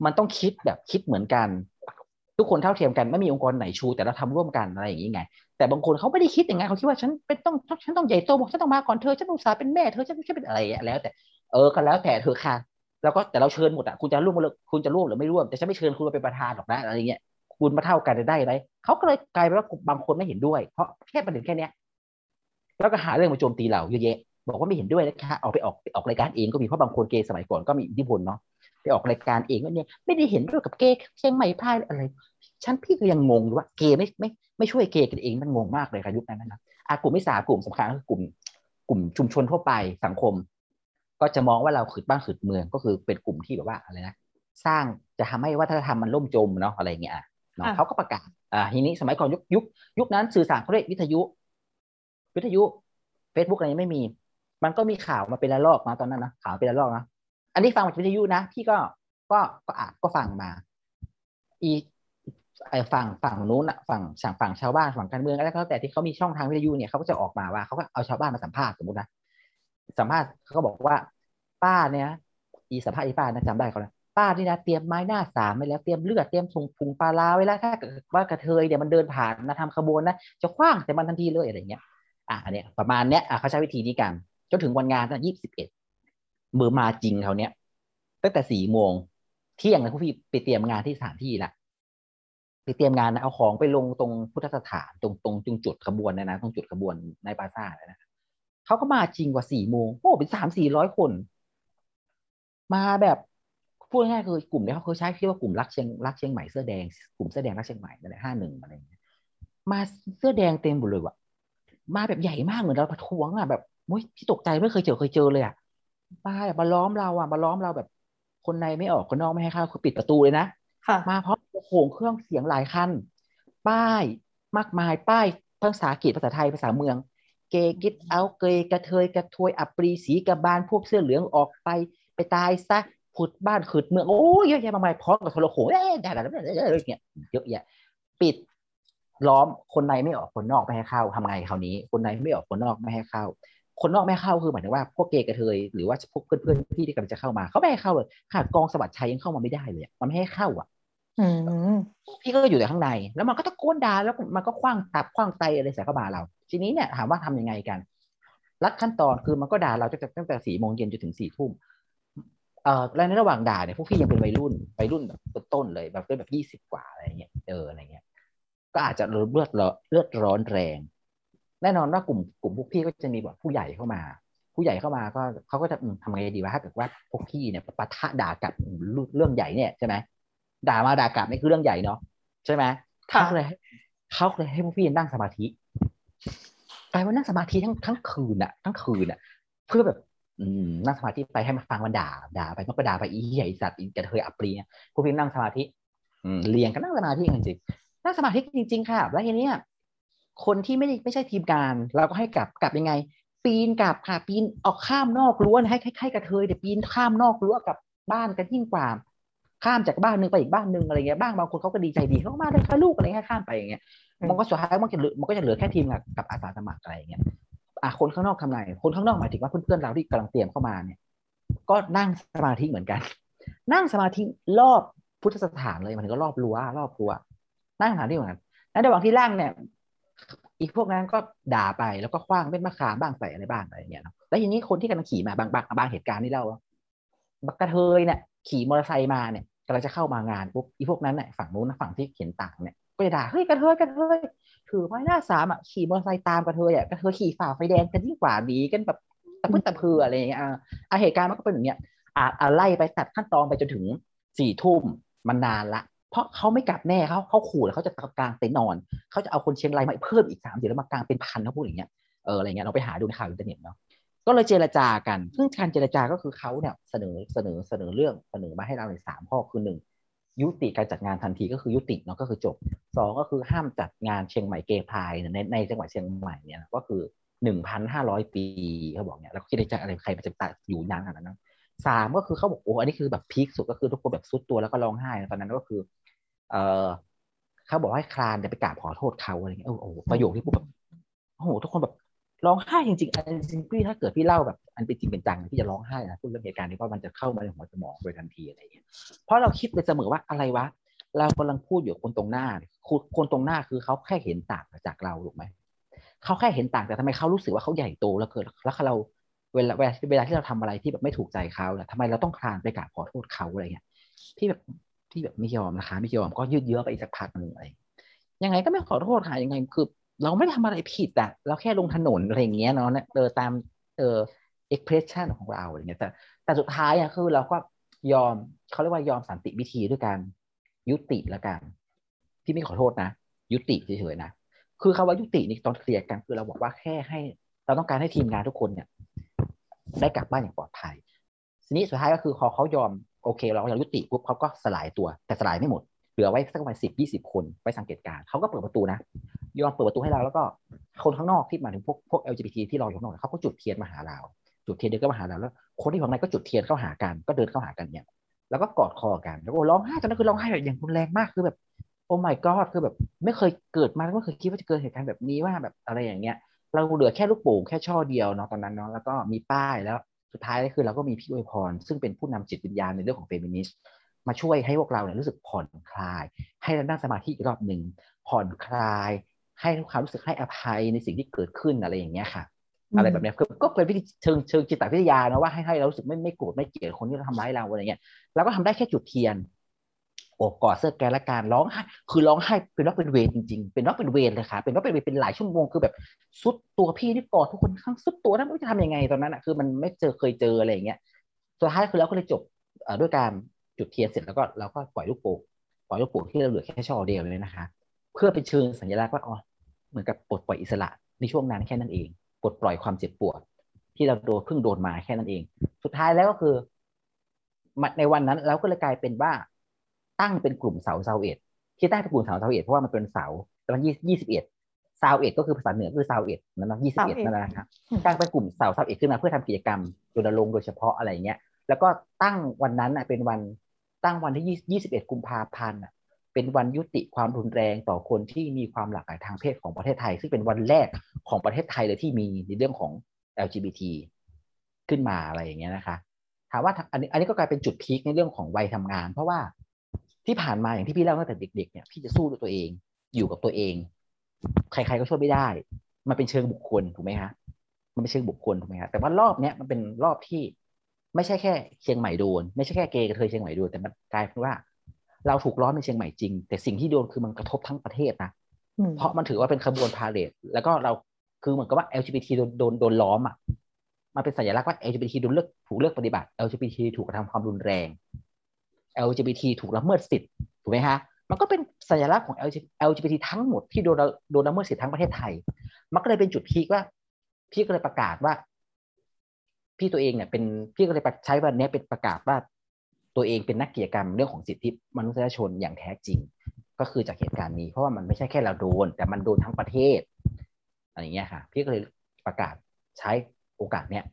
มันต้องคิดแบบคิดเหมือนกัน ทุกคนเท่าเทียมกันไม่มีองค์กรไหนชู แต่เราทำร่วมกันอะไรอย่างนี้ไง แต่บางคนเขาไม่ได้คิดอย่างนั้นเขาคิดว่าฉันเป็นต้องฉันต้องใหญ่โตบอกฉันต้องมาก่อนเธอฉันอุตส่าห์เป็นแม่เธอฉันฉันเป็นอะไรแล้ว แต่เออก็แล้วแต่เธอค่ะแล้วก็แต่เราเชิญหมดอะคุณจะร่วมคุณจะร่วมหรือไม่ร่วม แต่ฉันไม่เชิญคุณมาเป็นประธานหรอกนะอะไรเงี้ยคุณมาเท่ากันได้ไรเขาก็เลยกลายเป็นว่าบางคนไม่เห็นด้วย เพราะแค่ประเด็นแค่เนี้ยแล้วก็หาเรื่องมาโจมตีเราเยอะแยะบอกว่าไม่เห็นด้วยนะคะออกไปออกไปออกรายการเองก็มีเพราะบางคนเกย์สมัยก่อนก็มีอิทธิพลเนาะไปออกรายการเองว่าเนี่ยไม่ได้เห็นด้วยกับเกย์เชียงใหม่พายอะไร ฉันพี่ก็ยังงงว่าเกย์ไม่ไม่ไม่ช่วยเกย์กันเองมันงงมากเลยค่ะยุคนั้นนะอะกลุ่มที่สามกลุ่มสำคัญคือกลุ่ม กลุ่มชุมชนทั่วไปสังคม ก็จะมองว่าเราขืดบ้านขืดเมืองก็คือเป็นกลุ่มที่แบบว่าอะไรนะสร้างจะทำให้วัฒนธรรมมันล่มจมเนาะอะไรเงี้ยเนาะเขาก็ประกาศอ่าทีนี้สมัยก่อนยุคยุคยุคนั้นสื่อสารเขาเรียกวิทยุ วิทยุ Facebook อะไรไม่มี มันก็มีข่าวมาเป็นระลอกมาตอนนั้นนะข่าวเป็นระลอกนะอันนี้ฟังจากวิทยุนะพี่ก็ก็ก็อ่านก็ฟังมา อี ไอ้ฝั่งฝั่งนู้นอะฝั่งฝั่งฝั่งชาวบ้านฝั่งการเมืองอะไรก็แล้วแต่ที่เขามีช่องทางวิทยุเนี่ยเขาก็จะออกมาว่าเขาก็เอาชาวบ้านมาสัมภาษณ์สมมตินะสัมภาษณ์เขาก็บอกว่า ป้าเนี่ยอีสัมภาษณ์อีป้านะจำได้เขาเลยป้านี่นะเตรียมไม้หน้าสามไว้แล้วเตรียมเลือดเตรียมถุงพุงปลาลาไว้แล้วถ้าว่ากระเทยเนี่ยวมันเดินผ่านมาทำขบวนนะจะคว้างแต่มันทันทีเลยอะไรเงี้ยอะอันเนี้ยประมาณเนี้ยอะเขาใช้วิธีนี้กันจนถึงวันงานตั้งยี่สิบเอ็ดมือมาจริงเขาเนี้ยตั้งแต่สี่โมงเที่ยงนะพี่ไปเตรียมงานที่สถานที่ละ ไปเตรียมงานนะเอาของไปลงตรงพุทธสถานตรงตรงจุงจุดขบวนนะนะตรงจุดขบวนในปาซ่าเลยนะเขาก็มาจริงกว่าสี่โมงโอ้เป็นสามสี่ร้อยคน มาแบบพูดง่ายๆคือกลุ่มเนี้เขาเคยใช้ชื่อว่ากลุ่มรักเชียงรักเชียงใหม่เสื้อแดงกลุ่มเสื้อแดงรักเชียงใหม่นั่นแหละห้าหนึ่งอะไรอย่างเงี้ยมาเสื้อแดงเต็มหมดเลยว่ะมาแบบใหญ่มากเหมือนเราประท้วงอะแบบมุ้ยพี่ตกใจไม่เคยเจอเคยเจอเลยอะมาแบบมาล้อมเราอะมาล้อมเราแบบ คนในไม่ออกคนนอกไม่ให้เข้าคือปิดประตูเลยนะ มาเพราะโขงเครื่องเสียงหลายคันป้ายมากมายป้ายภาษาอังกฤษภาษาไทยภาษาเมือง เกย์กิดเอาเกย์กระเทยกระทวยอัปรีสีกระบาลพวกเสื้อเหลืองออกไปไปตายซะพุดบ้านคืดเมืองโอ้ยเยอะแยะมากมายพร้อมกับโทรโขงเอ๊ะอะไรเนี่ย เยอะแยะปิดล้อมคนในไม่ออกคนนอกไม่ให้เข้าทำไงคราวนี้ คนในไม่ออกคนนอกไม่ให้เข้า คนนอกไม่ให้เข้าคือหมายถึงว่าพวกเกย์กระเทยหรือว่าพวกเพื่อนๆพี่ที่กำลังจะเข้ามาเขาไม่ให้เข้าเลยขนาดกองสวัสดิ์ชัยยังเข้ามาไม่ได้เลยอะมันไม่ให้เข้าอะอืมพี่ก็อยู่แต่ข้างใน แล้วมันก็ตะโกนด่าแล้วมันก็คว้างตับคว้างไตอะไรใส่เข้ามาเรา ทีนี้เนี่ยถามว่าทำยังไงกันรัดขั้นตอนคือมันก็ด่าเราตั้งแต่ตั้งแต่สี่โมงเย็นจนถึงสี่ทุ่มเอ่อและในระหว่างด่าเนี่ยพวกพี่ยังเป็นวัยรุ่นวัยรุ่นแบบต้นๆเลยแบบเป็นแบบยี่สิบกว่าอะไรเงี้ยเอออะไรเงี้ย ก็อาจจะเลือดเลือดเลือดร้อนแรง แน่นอนว่ากลุ่มกลุ่มพวกพี่ก็จะมีแบบผู้ใหญ่เข้ามา ผู้ใหญ่เข้ามาก็เขาก็จะอืมทำไงดีวะถ้าเกิดว่าพวกพี่เนี่ยปะทะด่ากลับอืมเรื่องใหญ่เนี่ยใช่ไหมด่ามาด่ากลับนี่คือเรื่องใหญ่เนาะใช่ไหมค่ะเขาเลยให้เขาเลยให้พวกพี่นั่งสมาธิกลายว่านั่งสมาธิทั้งทั้งคืนอะทั้งคืนอะเพื่อแบบอืมนั่งสมาธิไปให้มันฟังมันด่า ด่าไปมันก็ด่าไปอีใหญ่สัตว์อีกระเทยอัปรีเนี่ยพวกพี่นั่งสมาธิอืมเรียงกันนั่งสมาธิกันจริงๆนั่งสมาธิจริง ๆ ค่ะ แล้วทีเนี้ย คนที่ไม่ได้ไม่ใช่ทีมงาน เราก็ให้กลับกลับยังไง ปีนกลับค่ะปีนออกข้ามนอกรั้วให้ให้ให้กระเทยเดี๋ยวปีนข้ามนอกรั้วกลับบ้านกันยิ่งกว่า ข้ามจากบ้านหนึ่งไปอีกบ้านหนึ่งอะไรเงี้ยบ้างบางคนเขาก็ดีใจดีเขาก็มาเลยค่ะลูกอะไรเงี้ยข้ามไปอย่างเงี้ยอืมมันก็สุดท้ายมันก็จะเหลือมันก็จะเหลือแค่ทีมกับกับอาสาสมัครอะไรอย่างเงี้ยอะคนข้างนอกทำไงคนข้างนอกหมายถึงว่าเพื่อนๆเราที่กำลังเตรียมเข้ามาเนี่ย ก็นั่งสมาธิเหมือนกัน นั่งสมาธิรอบพุทธสถานเลยหมันถึงก็รอบรั้วรอบรั้วนั่งสมาธิเหมือนกันแล้วในระหว่างที่นั่งเนี่ย อีกพวกนั้นก็ด่าไปแล้วก็คว้างเป็นมะขามบ้างใส่อะไรบ้างอะไรเงี้ยเนาะแล้วทีนี้คนที่กำลังขี่มาบางบางบางเหตุการณ์ที่เล่าว่าบักกระเทยเนี่ยขี่มอเตอร์ไซค์มาเนี่ยกำลังจะเข้ามางานปุ๊บอีพวกนั้นเนี่ยฝั่งนู้นนะฝั่งที่เขียนต่างเนี่ยก็จะด่าเฮ้ยกระเทยกระเทยถือไม้หน้าสามอะขี่มอเตอร์ไซค์ตามกระเทยอะกระเทยขี่ฝ่าไฟแดงกันยิ่งกว่าหนีกันแบบตะพื้นตะเพืออะไรอย่างเงี้ยอ่าอะเหตุการณ์มันก็เป็นอย่างเงี้ยอะอะไล่ไปตัดขั้นตอนไปจนถึงสี่ทุ่มมันนานละ เพราะเขาไม่กลับแน่เขาเขาขู่แล้วเขาจะกลางเต็นท์นอนเขาจะเอาคนเชียงรายมาเพิ่มอีกสามเดือนแล้วมากลางเป็นพันเขาพูดอย่างเงี้ยเอออะไรเงี้ยเราไปหาดูในข่าวอินเทอร์เน็ตเนาะก็เลยเจรจากันซึ่งการเจรจาก็คือเขาเนี่ยเสนอเสนอเสนอเรื่องเสนอมาให้เราในสามข้อคือหนึ่งยุติการจัดงานทันทีก็คือยุติเนาะก็คือจบสองก็คือห้ามจัดงานเชียงใหม่เกย์พายในในจังหวัดเชียงใหม่เนี่ยก็คือหนึ่งพันห้าร้อยปีเขาบอกเนี่ยแล้วคิดในใจอะไรใครมันจะอยู่นานขนาดนั้นสามก็คือเขาบอกโอ้อันนี้คือแบบพีคสุดก็คือทุกคนแบบซุดตัวแล้วก็ร้องไห้ตอนนั้นก็คือ เออเขาบอกให้คลานเนี่ยไปกราบขอโทษเขาอะไรเงี้ยโอ้โหประโยคที่พูดแบบโอ้โหทุกคนแบบร้องไห้จริงๆอันจริงพี่ถ้าเกิดพี่เล่าแบบอันเป็นจริงเป็นจังพี่จะร้องไห้นะพูดเรื่องเหตุการณ์นี้เพราะมันจะเข้ามาในหัวสมองโดยทันทีอะไรเงี้ยเพราะเราคิดไปเสมอว่าอะไรวะ เรากำลังพูดอยู่คนตรงหน้า คนตรงหน้าคือเขาแค่เห็นต่างจากเราถูกไหมเขาแค่เห็นต่างแต่ทำไมเขารู้สึกว่าเขาใหญ่โตแล้วเกิดแล้วเราเวลาเวลาเวลาที่เราทำอะไรที่แบบไม่ถูกใจเขาแหละทำไมเราต้องคลานไปกราบขอโทษเขาอะไรเงี้ยพี่แบบ ที่แบบไม่ยอมนะคะ ไม่ยอมก็ยืดเยื้อไปอีกสักพักหนึ่งอะไรยังไงก็ไม่ขอโทษค่ะยังไงคือ เราไม่ได้ทำอะไรผิดอะเราแค่ลงถนนอะไรอย่างเงี้ยเนาะเออตามเออ expression ของเราอะไรเงี้ยแต่แต่สุดท้ายอะคือเราก็ยอมเขาเรียกว่ายอมสันติวิธีด้วยการยุติละกันพี่ไม่ขอโทษนะ ยุติเฉยๆนะคือคาว่ายุตินี่ตอนเคลียร์กันคือเราบอกว่าแค่ให้ เราต้องการให้ทีมงานทุกคนเนี่ย ได้กลับบ้านอย่างปลอดภัยทีนี้สุดท้ายก็คือพอเขายอม โอเค เราอยายุติปุ๊บเขาก็สลายตัวแต่สลายไม่หมดเหลือไว้สักประมาณสิบยี่สิบคนไว้สังเกตการ์เขาก็เปิดประตูนะยอมเปิดประตูให้เราแล้วก็คนข้างนอกที่มาถึงพวกพวก LGBT ที่รออยู่ข้างนอกเขาก็จุดเทียนมาหาเรา จุดเทียนเดินก็มาหาเราแล้ว คนที่อยู่ข้างในก็จุดเทียนเข้าหากันก็เดินเข้าหากันเนี่ยแล้วก็กอดคอกันแล้วก็ร้องไห้ตอนนั้นคือร้องไห้แบบอย่างรุนแรงมากคือแบบโอ้ my god คือแบบไม่เคยเกิดมาไม่เคยคิดว่าจะเกิดเหตุการณ์แบบนี้ว่าแบบอะไรอย่างเงี้ยเราเหลือแค่ลูกโป่งแค่ช่อเดียวเนาะตอนนั้นเนาะแล้วก็มีป้ายแล้ว สุดท้ายก็คือเราก็มีพี่อวยพร ซึ่งเป็นผู้นำจิตวิญญาณในเรื่องของเฟมินิสต์มาช่วยให้พวกเราเนี่ยรู้สึกผ่อนคลาย ให้เรานั่งสมาธิอีกรอบหนึ่งผ่อนคลาย ให้ความรู้สึกให้อภัยในสิ่งที่เกิดขึ้นอะไรอย่างเงี้ยค่ะ อะไรแบบเนี้ยคือก็เป็นวิธีเชิงเชิงจิตวิทยานะว่าให้ให้เรารู้สึกไม่ไม่โกรธไม่เกลียดคนที่ทำร้ายเราอะไรเงี้ยเราก็ทำได้แค่จุดเทียน โอบกอดเสื้อแกและการร้องไห้คือร้องไห้เป็นว่าเป็นเวรจริงๆ เป็นว่าเป็นเวรเลยค่ะเป็นว่าเป็นเวรเป็นหลายชั่วโมงคือแบบสุดตัวพี่ที่กอดทุกคนข้างสุดตัวนั้นไม่รู้จะทำยังไงตอนนั้นอะคือมันไม่เจอเคยเจออะไรอย่างเงี้ยสุดท้ายคือเราก็เลยจบด้วยการจุดเทียนเสร็จแล้วก็เราก็ปล่อยลูกโป่งปล่อยลูกโป่งที่เราเหลือแค่ช่อเดียวเลยนะคะ เพื่อเป็นเชิงสัญลักษณ์ว่าอ๋อเหมือนกับปลดปล่อยอิสระในช่วงนั้นแค่นั้นเองปลดปล่อยความเจ็บปวด ที่เราโดนเพิ่งโดนมาแค่นั้นเอง สุดท้ายแล้วก็คือในวันนั้นเราก็เลยกลายเป็นว่า ตั้งเป็นกลุ่มเสาเซาเอ็ดที่ตั้งเป็นกลุ่มเสาเซาเอ็ดเพราะว่ามันเป็นเสาตอนยี่ยี่สิบเอ็ดซาวเอ็ดก็คือภาษาเหนือคือซาวเอ็ดนั่นนะยี่สิบเอ็ดนั่นแหละครับตั้งเป็นกลุ่มเสาเซาเอ็ดขึ้นมาเพื่อทำกิจกรรมรณรงค์โดยเฉพาะอะไรเงี้ยแล้วก็ตั้งวันนั้นอะเป็นวันตั้งวันที่ยี่สิบเอ็ดกุมภาพันธ์อะเป็นวันยุติความรุนแรงต่อคนที่มีความหลากหลายทางเพศของประเทศไทย ซึ่งเป็นวันแรกของประเทศไทยเลยที่มีในเรื่องของ LGBT ขึ้นมาอะไรอย่างเงี้ยนะคะถามว่าอันนี้อันนี้ก็กลายเป็นจุดพีคในเรื่องของวัยทำงาน เพราะว่า ที่ผ่านมาอย่างที่พี่เล่าตั้งแต่เด็กๆเนี่ยพี่จะสู้ด้วยตัวเองอยู่กับตัวเอง ใครๆก็ช่วยไม่ได้ มันเป็นเชิงบุคคลถูกไหมคะมันเป็นเชิงบุคคลถูกไหมคะแต่ว่ารอบเนี้ยมันเป็นรอบที่ไม่ใช่แค่เชียงใหม่โดน ไม่ใช่แค่เกย์กระเทยเชียงใหม่โดนแต่มันกลายเป็นว่า เราถูกล้อมในเชียงใหม่จริง แต่สิ่งที่โดนคือมันกระทบทั้งประเทศนะเพราะมันถือว่าเป็นขบวนพาเหรดแล้วก็เราคือเหมือนกับว่า LGBT โดนโดนโดนล้อมอะมันเป็นสัญลักษณ์ว่า LGBT โดนเลือกถูกเลือกปฏิบัติ LGBT ถูกกระทำความรุนแรง LGBT ถูกละเมิดสิทธิ์ถูกไหมฮะมันก็เป็นสัญลักษณ์ของ LGBT ทั้งหมดที่โดนโดนละเมิดสิทธิ์ทั้งประเทศไทย มันก็เลยเป็นจุดพีคว่า พี่ก็เลยประกาศว่า พี่ตัวเองเนี่ยเป็นพี่ก็เลยใช้วันนี้เป็นประกาศว่าตัวเองเป็นนักกิจกรรมเรื่องของสิทธิมนุษยชนอย่างแท้จริง ก็คือจากเหตุการณ์นี้เพราะว่ามันไม่ใช่แค่เราโดน แต่มันโดนทั้งประเทศอะไรอย่างเงี้ยค่ะ พี่ก็เลยประกาศใช้โอกาสเนี้ย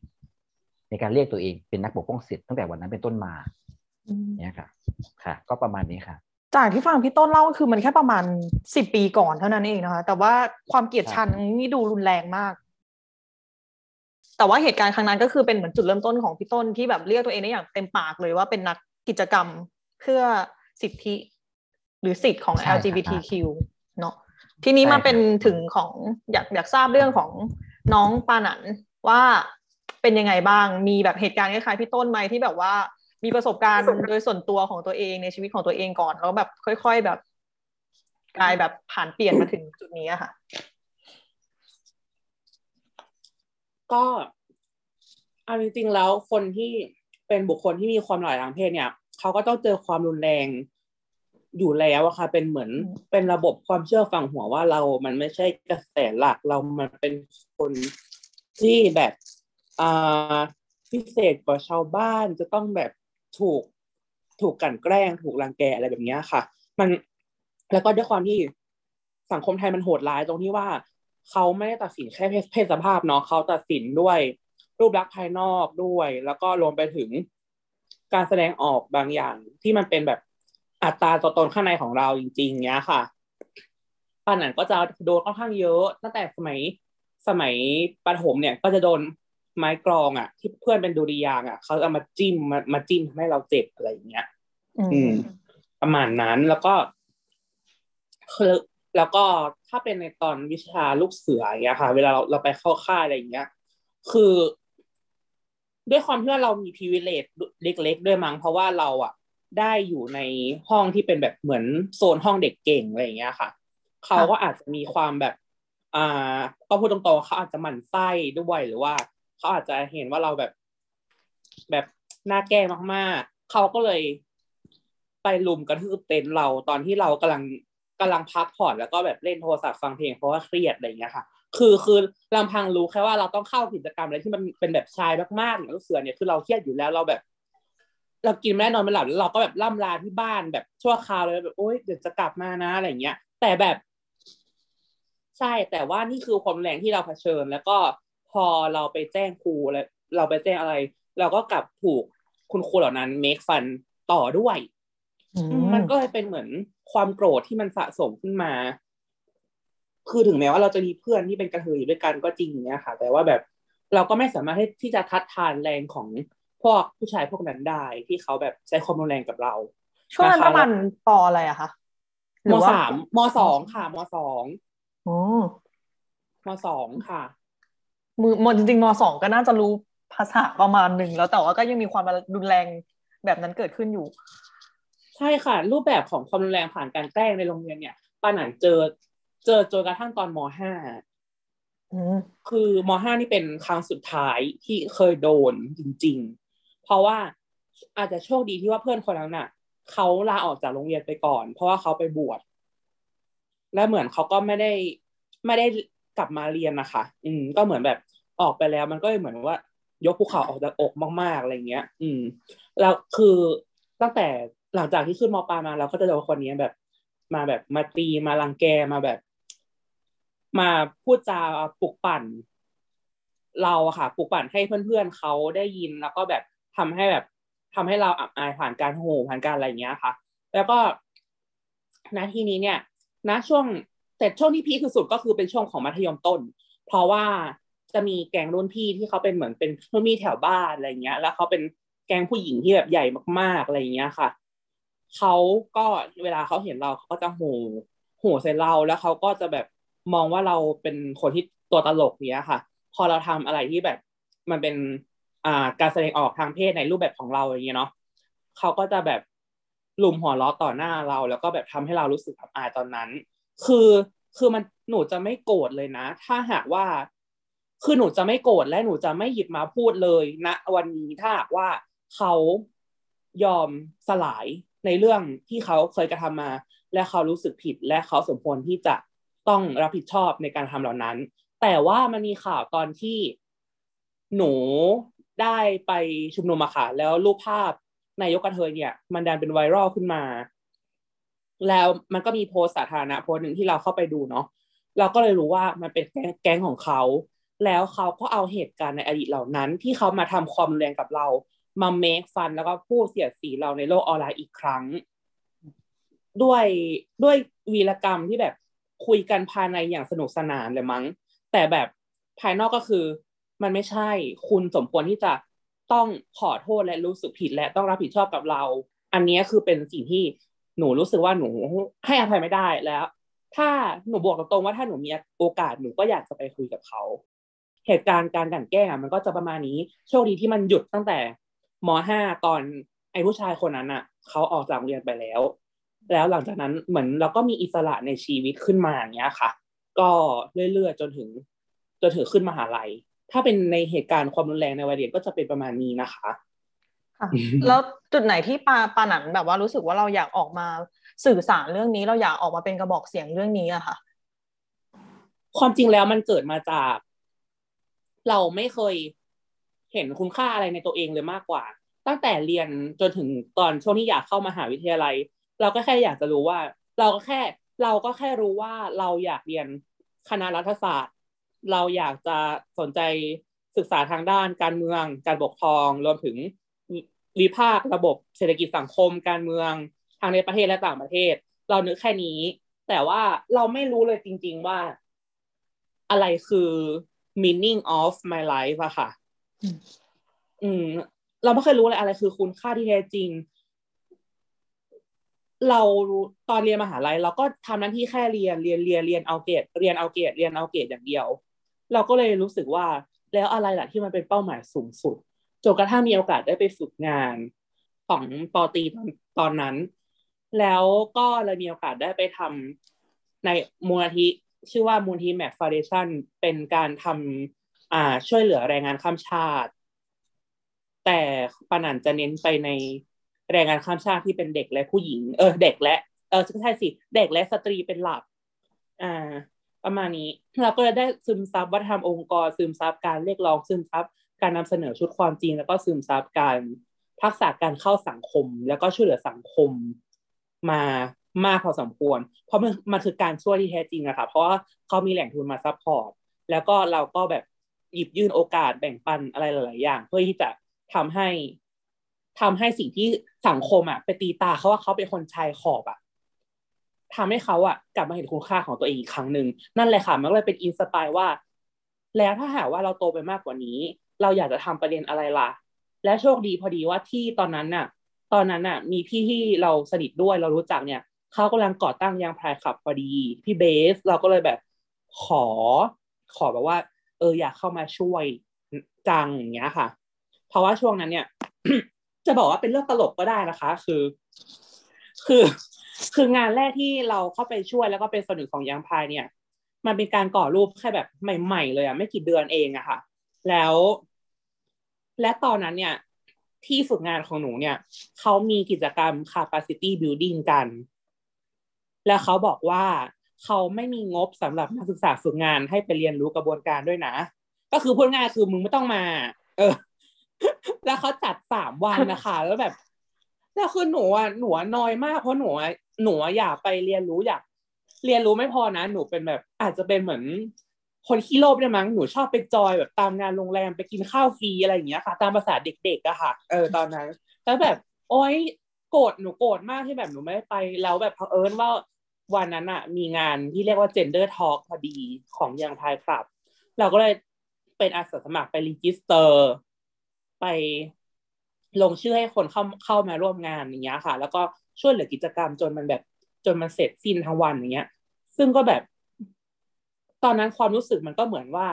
ในการเรียกตัวเองเป็นนักปกป้องสิทธิ์ตั้งแต่วันนั้นเป็นต้นมา เนี่ยค่ะ ค่ะ ก็ประมาณนี้ค่ะ จากที่ฟังพี่ต้นเล่าก็คือมันแค่ประมาณสิบปีก่อนเท่านั้นเองนะคะ แต่ว่าความเกลียดชังนี่ดูรุนแรงมาก แต่ว่าเหตุการณ์ครั้งนั้นก็คือเป็นเหมือนจุดเริ่มต้นของพี่ต้นที่แบบเรียกตัวเองได้อย่างเต็มปากเลยว่าเป็นนักกิจกรรมเพื่อสิทธิ หรือสิทธิ์ของ LGBTQ เนาะทีนี้มาเป็นถึงของอยากอยากทราบเรื่องของน้องปานันว่าเป็นยังไงบ้าง มีแบบเหตุการณ์คล้ายๆพี่ต้นไหมที่แบบว่า มีประสบการณ์โดยส่วนตัวของตัวเองในชีวิตของตัวเองก่อน แล้วแบบค่อยๆแบบกลายแบบผ่านเปลี่ยนมาถึงจุดนี้ค่ะ ก็เอาจริงๆแล้วคนที่เป็นบุคคลที่มีความหลากหลายทางเพศเนี่ยเขาก็ต้องเจอความรุนแรงอยู่แล้วอะค่ะ เป็นเหมือนเป็นระบบความเชื่อฝังหัวว่าเรา มันไม่ใช่กระแสหลักเรามันเป็นคนที่แบบอ่าพิเศษกว่าชาวบ้านจะต้องแบบ ถูกถูกกันแกล้ง ถูกรังแกอะไรแบบนี้ค่ะ มันแล้วก็ด้วยความที่สังคมไทยมันโหดร้ายตรงที่ว่าเขาไม่ได้ตัดสินแค่เพศสภาพเนาะเขาตัดสินด้วย รูปลักษณ์ภายนอกด้วย แล้วก็รวมไปถึงการแสดงออกบางอย่างที่มันเป็นแบบอัตราตัวตนข้างในของเราจริง ๆ เนี้ยค่ะปานนั้นก็จะโดนค่อนข้างเยอะ ตั้งแต่สมัยสมัยประถมเนี่ยก็จะโดน ไม้กรองอะ ที่เพื่อนเป็นดูดียางอะเขาเอามาจิ้มมามาจิ้มให้เราเจ็บอะไรอย่างเงี้ย อืม ประมาณนั้นแล้วก็คือแล้วก็ถ้าเป็นในตอนวิชาลูกเสืออย่างเงี้ยค่ะ เวลาเราเราไปเข้าค่ายอะไรอย่างเงี้ย คือ ด้วยความที่ว่าเรามีพิเวเลตเล็ก ๆ ด้วยมั้งเพราะว่าเราอะ ได้อยู่ในห้องที่เป็นแบบเหมือนโซนห้องเด็กเก่งอะไรอย่างเงี้ยค่ะเขาก็อาจจะมีความแบบ อ่าก็พูดตรงๆเขาอาจจะหมั่นไส้ด้วยหรือว่า เขาอาจจะเห็นว่าเราแบบ แบบหน้าแก้มากๆ เขาก็เลยไปลุมกระทืบเต็นท์เราตอนที่เรากำลังกำลังพักผ่อนแล้วก็แบบเล่นโทรศัพท์ฟังเพลงเพราะว่าเครียดอะไรอย่างเงี้ยค่ะ คือคือลำพังรู้แค่ว่าเราต้องเข้ากิจกรรมอะไรที่มันเป็นแบบชายมากๆอย่างลูกเสือเนี่ยคือเราเครียดอยู่แล้วเราแบบ เรากินไม่ได้นอนไม่หลับแล้วเราก็แบบล่ำลาที่บ้านแบบชั่วคราวเลยแบบโอ๊ยเดี๋ยวจะกลับมานะอะไรเงี้ย แต่แบบ ใช่แต่ว่านี่คือความแรงที่เราเผชิญ แล้วก็ พอเราไปแจ้งครูแล้วเราไปแจ้งอะไร เราก็กลับถูกคุณครูเหล่านั้นเมคฟันต่อด้วย มันก็เลยเป็นเหมือนความโกรธที่มันสะสมขึ้นมา คือถึงแม้ว่าเราจะมีเพื่อนที่เป็นกระเทยอยู่ด้วยกันก็จริงเนี้ยค่ะ แต่ว่าแบบเราก็ไม่สามารถที่จะทัดทานแรงของพวกผู้ชายพวกนั้นได้ที่เขาแบบใช้ความรุนแรงกับเราช่วงนั้นประมาณปออะไรอะคะมสามมสองค่ะมสองอ๋อมสองค่ะ มือมจริงๆมสองก็น่าจะรู้ภาษาประมาณหนึ่งแล้วแต่ว่าก็ยังมีความรุนแรงแบบนั้นเกิดขึ้นอยู่ ใช่ค่ะ รูปแบบของความรุนแรงผ่านการแกล้งในโรงเรียนเนี่ยป้าหนันเจอเจอจนกระทั่งตอนมห้าคือมห้านี่เป็นครั้งสุดท้ายที่เคยโดนจริง ๆ เพราะว่าอาจจะโชคดีที่ว่าเพื่อนคนนั้นน่ะเขาลาออกจากโรงเรียนไปก่อน เพราะว่าเขาไปบวชและเหมือนเขาก็ไม่ได้ไม่ได้ กลับมาเรียนนะคะ อืม ก็เหมือนแบบออกไปแล้ว มันก็เหมือนว่ายกภูเขาออกจากอกมากๆอะไรเงี้ย อืม แล้วคือตั้งแต่หลังจากที่ขึ้นมปลายมาเราก็จะเจอคนนี้แบบ มาแบบมาตีมาลังแกมาแบบ มาพูดจาปลุกปั่น เราอะค่ะปลุกปั่นให้เพื่อนๆเขาได้ยินแล้วก็แบบทำให้แบบทำให้เราอับอายผ่านการโหผ่านการอะไรเงี้ยค่ะ แล้วก็ณทีนี้เนี่ยณช่วง แต่ช่วงที่พีคสุดก็คือเป็นช่วงของมัธยมต้น เพราะว่าจะมีแกงรุ่นพี่ที่เขาเป็นเหมือนเป็นรุ่นพี่แถวบ้านอะไรเงี้ย แล้วเขาเป็นแกงผู้หญิงที่แบบใหญ่มากๆอะไรเงี้ยค่ะเขาก็เวลาเขาเห็นเราเขาก็จะโห่โห่ใส่เราแล้วเขาก็จะแบบมองว่าเราเป็นคนที่ตัวตลกเนี้ยค่ะ พอเราทำอะไรที่แบบมันเป็นอ่าการแสดงออกทางเพศในรูปแบบของเราอย่างเงี้ยเนาะเขาก็จะแบบลุมหัวล้อต่อหน้าเรา แล้วก็แบบทำให้เรารู้สึกอับอายตอนนั้น คือคือมันหนูจะไม่โกรธเลยนะ ถ้าหากว่า คือหนูจะไม่โกรธและหนูจะไม่หยิบมาพูดเลยนะวันนี้ถ้าหากว่าเขายอมสลายในเรื่องที่เขาเคยกระทำมา และเขารู้สึกผิด และเขาสมควรที่จะต้องรับผิดชอบในการทำเหล่านั้น แต่ว่ามันมีข่าวตอนที่หนูได้ไปชุมนุมอะค่ะแล้วรูปภาพนายกกระเทยเนี่ย มันดันเป็นไวรัลขึ้นมา แล้วมันก็มีโพสต์สาธารณะโพสต์หนึ่งที่เราเข้าไปดูเนาะเราก็เลยรู้ว่ามันเป็นแก๊งของเขา แล้วเขาก็เอาเหตุการณ์ในอดีตเหล่านั้น ที่เขามาทำความแรงกับเรา มาเมคฟันแล้วก็พูดเสียดสีเราในโลกออนไลน์อีกครั้ง ด้วยด้วยวีรกรรมที่แบบคุยกันภายในอย่างสนุกสนานเลยมั้ง แต่แบบภายนอกก็คือ มันไม่ใช่คุณสมควรที่จะต้องขอโทษและรู้สึกผิดและต้องรับผิดชอบกับเรา อันนี้คือเป็นสิ่งที่ หนูรู้สึกว่าหนูให้อภัยไม่ได้แล้ว ถ้าหนูบอกตรงๆว่าถ้าหนูมีโอกาสหนูก็อยากจะไปคุยกับเขา เหตุการณ์การกันแกล้งมันก็จะประมาณนี้โชคดีที่มันหยุดตั้งแต่มห้าตอนไอ้ผู้ชายคนนั้นอะเขาออกจากโรงเรียนไปแล้ว แล้วหลังจากนั้นเหมือนเราก็มีอิสระในชีวิตขึ้นมาอย่างเงี้ยค่ะ ก็เรื่อยๆจนถึงจนถึงขึ้นมหาลัย ถ้าเป็นในเหตุการณ์ความรุนแรงในวัยเรียนก็จะเป็นประมาณนี้นะคะ ค่ะแล้วจุดไหนที่ปาปาหนันแบบว่ารู้สึกว่าเราอยากออกมาสื่อสารเรื่องนี้เราอยากออกมาเป็นกระบอกเสียงเรื่องนี้อะค่ะ ความจริงแล้วมันเกิดมาจาก เราไม่เคยเห็นคุณค่าอะไรในตัวเองเลยมากกว่า ตั้งแต่เรียนจนถึงตอนช่วงที่อยากเข้ามหาวิทยาลัย เราก็แค่อยากจะรู้ว่า เราก็แค่ เราก็แค่รู้ว่าเราอยากเรียนคณะรัฐศาสตร์ เราอยากจะสนใจศึกษาทางด้านการเมือง การปกครองรวมถึง วิพากษ์ระบบเศรษฐกิจสังคมการเมืองทางในประเทศและต่างประเทศ เรานึกแค่นี้ แต่ว่าเราไม่รู้เลยจริง ๆว่า อะไรคือ meaning of my life อะค่ะ อืม เราไม่เคยรู้เลยอะไรคือคุณค่าที่แท้จริง เราตอนเรียนมหาลัยเราก็ทำหน้าที่แค่เรียนเรียนเรียนเรียนเอาเกรดเรียนเอาเกรดเรียนเอาเกรดอย่างเดียว เราก็เลยรู้สึกว่า แล้วอะไรล่ะที่มันเป็นเป้าหมายสูงสุด จนกระทั่งมีโอกาสได้ไปฝึกงานของปอตีตอนตอนนั้น แล้วก็เลยมีโอกาสได้ไปทำในมูลนิธิชื่อว่ามูลนิธิแมกฟาเดชันเป็นการทำอ่าช่วยเหลือแรงงานข้ามชาติ แต่ปนันจะเน้นไปในแรงงานข้ามชาติที่เป็นเด็กและผู้หญิง เออ เด็กและ เออใช่สิ เด็กและสตรีเป็นหลัก อ่า ประมาณนี้ เราก็จะได้ซึมซับวัฒนธรรมองค์กร ซึมซับการเรียกร้อง ซึมซับ การนำเสนอชุดความจริง แล้วก็ซึมซับการทักษะการเข้าสังคม แล้วก็ช่วยเหลือสังคมมามากพอสมควร เพราะมันมันคือการช่วยที่แท้จริงอะค่ะเพราะว่าเขามีแหล่งทุนมา support แล้วก็เราก็แบบหยิบยื่นโอกาสแบ่งปันอะไรหลาย ๆ อย่าง เพื่อที่จะทำให้ทำให้สิ่งที่สังคมอะไปตีตราเขาว่าเขาเป็นคนชายขอบอะทำให้เขาอะกลับมาเห็นคุณค่าของตัวเองอีกครั้งหนึ่งนั่นแหละค่ะมันก็เลยเป็น inspire ว่า แล้วถ้าหากว่าเราโตไปมากกว่านี้ เราอยากจะทำประเด็นอะไรล่ะ และโชคดีพอดีว่าที่ตอนนั้นน่ะ ตอนนั้นน่ะ มีพี่ที่เราสนิทด้วยเรารู้จักเนี่ยเขากำลังก่อตั้งยังพายขับพอดี พี่เบส เราก็เลยแบบขอ ขอแบบว่า เอออยากเข้ามาช่วยจังอย่างเงี้ยค่ะ เพราะว่าช่วงนั้นเนี่ย จะบอกว่าเป็นเรื่องตลกก็ได้นะคะ คือ คือ คืองานแรกที่เราเข้าไปช่วยแล้วก็เป็นส่วนหนึ่งของยังพายเนี่ย มันเป็นการก่อรูปแค่แบบใหม่ ๆ เลยอะไม่กี่เดือนเองอะค่ะ แล้ว และตอนนั้นเนี่ย ที่ฝึกงานของหนูเนี่ย เขามีกิจกรรม capacity building กัน แล้วเขาบอกว่าเขาไม่มีงบสำหรับนักศึกษาฝึกงานให้ไปเรียนรู้กระบวนการด้วยนะ ก็คือพูดง่ายคือมึงไม่ต้องมา เออ แล้วเขาจัดสามวันนะคะ แล้วแบบแล้วคือหนูอะหนูน้อยมากเพราะหนูหนูอยากไปเรียนรู้อยากเรียนรู้ไม่พอนะ หนูเป็นแบบ อาจจะเป็นเหมือน คนขี้โลภได้มั้งหนูชอบไปจอยแบบตามงานโรงแรมไปกินข้าวฟรีอะไรอย่างเงี้ยค่ะ ตามประสาเด็กๆอะค่ะเออตอนนั้นแล้วแบบ โอ๊ยโกรธหนูโกรธมากที่แบบหนูไม่ได้ไป แล้วแบบเผอิญว่าวันนั้นอะมีงานที่เรียกว่า gender talk พอดีของ Young Pride Club เราก็เลยเป็นอาสาสมัครไป register ไปลงชื่อให้คนเข้าเข้ามาร่วมงานอย่างเงี้ยค่ะ แล้วก็ช่วยเหลือกิจกรรมจนมันแบบจนมันเสร็จสิ้นทั้งวันอย่างเงี้ย ซึ่งก็แบบ ตอนนั้นความรู้สึกมันก็เหมือนว่า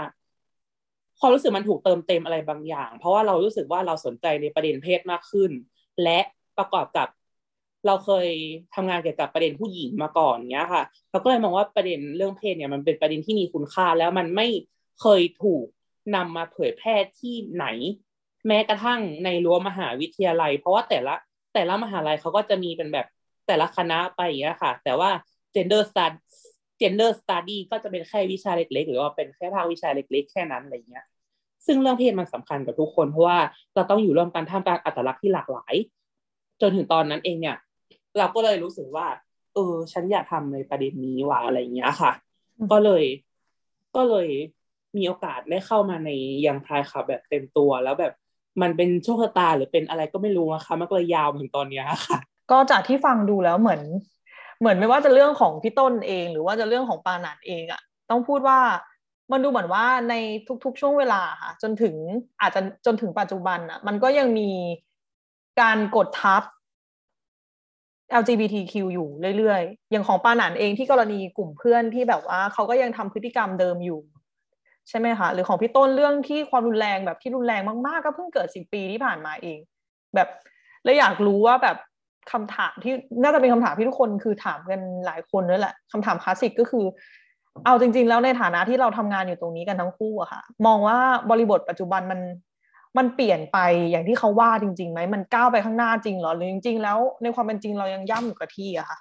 ความรู้สึกมันถูกเติมเต็มอะไรบางอย่าง เพราะว่าเรารู้สึกว่าเราสนใจในประเด็นเพศมากขึ้น และประกอบกับเราเคยทำงานเกี่ยวกับประเด็นผู้หญิงมาก่อนเนี้ยค่ะ เราก็เลยมองว่าประเด็นเรื่องเพศเนี่ยมันเป็นประเด็นที่มีคุณค่า แล้วมันไม่เคยถูกนำมาเผยแพร่ที่ไหน แม้กระทั่งในรั้วมหาวิทยาลัย เพราะว่าแต่ละแต่ละมหาลัยเขาก็จะมีเป็นแบบแต่ละคณะไปอย่างเงี้ยค่ะ แต่ว่า gender study gender study ก็จะเป็นแค่วิชาเล็กๆ หรือว่าเป็นแค่ภาควิชาเล็ก ๆ แค่นั้นอะไรเงี้ย ซึ่งเรื่องเพศมันสำคัญกับทุกคนเพราะว่าเราต้องอยู่ร่วมกันท่ามกลางอัตลักษณ์ที่หลากหลาย จนถึงตอนนั้นเองเนี่ย เราก็เลยรู้สึกว่า เออ ฉันอยากทำในประเด็นนี้ว่ะอะไรเงี้ยค่ะ ก็เลย ก็เลยมีโอกาสได้เข้ามาในยังพายค่ะแบบเต็มตัวแล้วแบบมันเป็นโชคชะตาหรือเป็นอะไรก็ไม่รู้อะค่ะมันก็เลยยาวถึงตอนเนี้ยค่ะ ก็จากที่ฟังดูแล้วเหมือน เหมือนไม่ว่าจะเรื่องของพี่ต้นเอง หรือว่าจะเรื่องของปานันเองอะต้องพูดว่ามันดูเหมือนว่าในทุก ๆ ช่วงเวลาค่ะ จนถึงอาจจะจนถึงปัจจุบันอะมันก็ยังมีการกดทับ LGBTQ อยู่เรื่อยๆ อย่างของปานันเองที่กรณีกลุ่มเพื่อนที่แบบว่าเขาก็ยังทำพฤติกรรมเดิมอยู่ ใช่ไหมคะ หรือของพี่ต้นเรื่องที่ความรุนแรงแบบที่รุนแรงมากๆ ก็เพิ่งเกิดสิบปีที่ผ่านมาเอง แบบแล้วอยากรู้ว่าแบบ คำถามที่น่าจะเป็นคำถามที่ทุกคนคือถามกันหลายคนนั่นแหละคำถามคลาสสิกก็คือ เอาจริง ๆ แล้วในฐานะที่เราทำงานอยู่ตรงนี้กันทั้งคู่อะค่ะ มองว่าบริบทปัจจุบันมันมันเปลี่ยนไปอย่างที่เขาว่าจริงๆไหมมันก้าวไปข้างหน้าจริงเหรอหรือจริง ๆ แล้วในความเป็นจริงเรายังย่ำอยู่กับที่อะค่ะ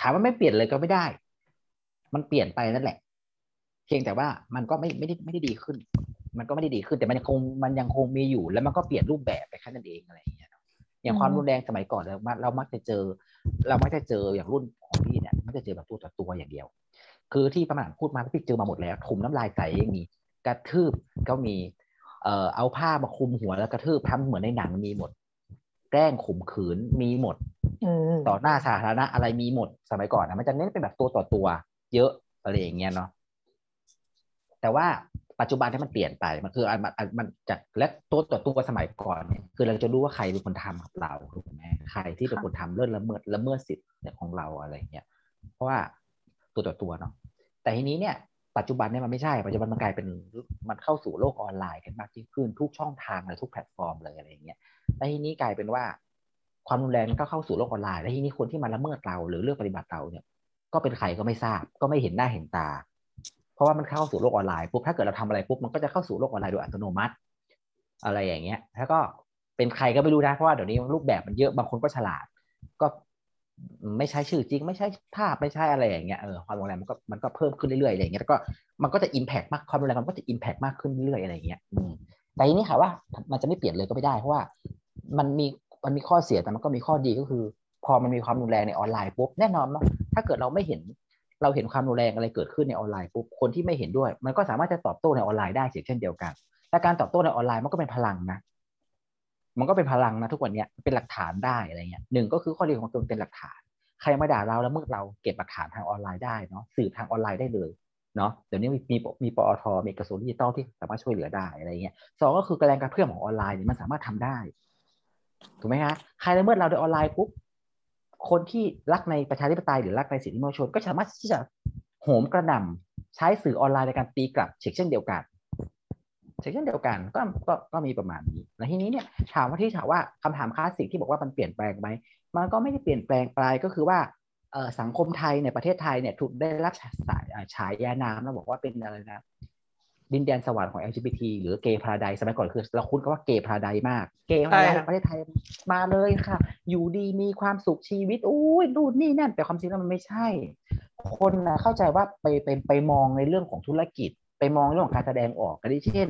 ถามว่าไม่เปลี่ยนเลยก็ไม่ได้ มันเปลี่ยนไปนั่นแหละ เพียงแต่ว่ามันก็ไม่ไม่ได้ไม่ได้ดีขึ้น มันก็ไม่ได้ดีขึ้นแต่มันยังคงมันยังคงมีอยู่ แล้วมันก็เปลี่ยนรูปแบบไปแค่นั้นเองอะไรอย่างเงี้ย อย่างความรุนแรงสมัยก่อนเราเรามักจะเจอ เรามักจะเจออย่างรุ่นของพี่เนี่ยมักจะเจอแบบตัวต่อตัวอย่างเดียว คือที่ประมาณพูดมาพี่เจอมาหมดแล้วถุมน้ำลายใส่ยังมีกระทืบก็มีเอ่อเอาผ้ามาคลุมหัวแล้วกระทืบทำเหมือนในหนังมีหมด แกล้งข่มขืนมีหมดอืมต่อหน้าสาธารณะอะไรมีหมดสมัยก่อนนะมันจะเน้นเป็นแบบตัวต่อตัว เยอะอะไรอย่างเงี้ยเนาะแต่ว่า ปัจจุบันที่มันเปลี่ยนไปมันคือมันมันมันจากและตัวต่อตัวสมัยก่อนเนี่ยคือเราจะรู้ว่าใครเป็นคนทำกับเราถูกไหมใครที่เป็นคนทำเรื่องละเมิดละเมิดสิทธิ์ของเราอะไรเงี้ยเพราะว่าตัวต่อตัวเนาะแต่ทีนี้เนี่ยปัจจุบันเนี่ยมันไม่ใช่ปัจจุบันมันกลายเป็นมันเข้าสู่โลกออนไลน์กันมากยิ่งขึ้นทุกช่องทางเลยทุกแพลตฟอร์มเลยอะไรอย่างเงี้ยและทีนี้กลายเป็นว่าความรุนแรงก็เข้าสู่โลกออนไลน์และทีนี้คนที่มาละเมิดเราหรือเลือกปฏิบัติเราเนี่ยก็เป็นใครก็ไม่ทราบก็ไม่เห็นหน้าเห็นตา เพราะว่ามันเข้าสู่โลกออนไลน์ปุ๊บถ้าเกิดเราทำอะไรปุ๊บมันก็จะเข้าสู่โลกออนไลน์โดยอัตโนมัติ อะไรอย่างเงี้ยแล้วก็เป็นใครก็ไม่รู้นะเพราะว่าเดี๋ยวนี้รูปแบบมันเยอะบางคนก็ฉลาด ก็ไม่ใช่ชื่อจริง ไม่ใช่ภาพไม่ใช่อะไรอย่างเงี้ยเออความรุนแรงมันก็มันก็เพิ่มขึ้นเรื่อยๆอะไรอย่างเงี้ยแล้วก็มันก็จะอิมแพกมากความรุนแรงมันก็จะอิมแพกมากขึ้นเรื่อยๆอะไรอย่างเงี้ยอืมแต่ทีนี้ค่ะว่ามันจะไม่เปลี่ยนเลยก็ไม่ได้เพราะว่ามันมีมันมีข้อเสียแต่มันก็มีข้อดีก็คือ พอมันมีความรุนแรงในออนไลน์ปุ๊บแน่นอนว่าถ้าเกิดเราไม่เห็น เราเห็นความรุนแรงอะไรเกิดขึ้นในออนไลน์ปุ๊บคนที่ไม่เห็นด้วย มันก็สามารถจะตอบโต้ในออนไลน์ได้เช่นเดียวกันและการตอบโต้ในออนไลน์มันก็เป็นพลังนะ มันก็เป็นพลังนะทุกวันเนี้ยเป็นหลักฐานได้อะไรเงี้ยหนึ่งก็คือข้อดีของตัวเป็นหลักฐาน ใครมาด่าเราแล้วเมื่อเราเก็บหลักฐานทางออนไลน์ได้เนาะสืบทางออนไลน์ได้เลยเนาะเดี๋ยวนี้มีมีมีปอทมีกระทรวงดิจิทัลที่สามารถช่วยเหลือได้อะไรเงี้ยสองก็คือแรงกระเพื่อมของออนไลน์เนี่ยมันสามารถทำได้ถูกไหมฮะใครละเมิดเราโดยออนไลน์ปุ๊บ คนที่รักในประชาธิปไตยหรือรักในสิทธิมนุษยชน ก็สามารถที่จะโหมกระหน่ำใช้สื่อออนไลน์ในการตีกลับเช่นเดียวกันเช่นเดียวกันก็ก็ก็มีประมาณนี้แล้วทีนี้เนี่ยถามว่าที่ถามว่าคำถามคลาสสิกที่บอกว่ามันเปลี่ยนแปลงไหมมันก็ไม่ได้เปลี่ยนแปลงไปก็คือว่าสังคมไทยในประเทศไทยเนี่ยถูกได้รับสายฉายานามแล้วบอกว่าเป็นอะไรนะ ดินแดนสวรรค์ของ LGBT หรือเกย์พาราไดสมัยก่อนคือ เราคุ้นกับว่าเกย์พาราไดมาก เกย์พาราไดประเทศไทยมาเลยค่ะ อยู่ดีมีความสุขชีวิตอุ้ยดูนี่นั่น แต่ความจริงแล้วมันไม่ใช่ คนนะเข้าใจว่าไปไปไปมองในเรื่องของธุรกิจ ไปมองเรื่องของการแสดงออกกันเช่น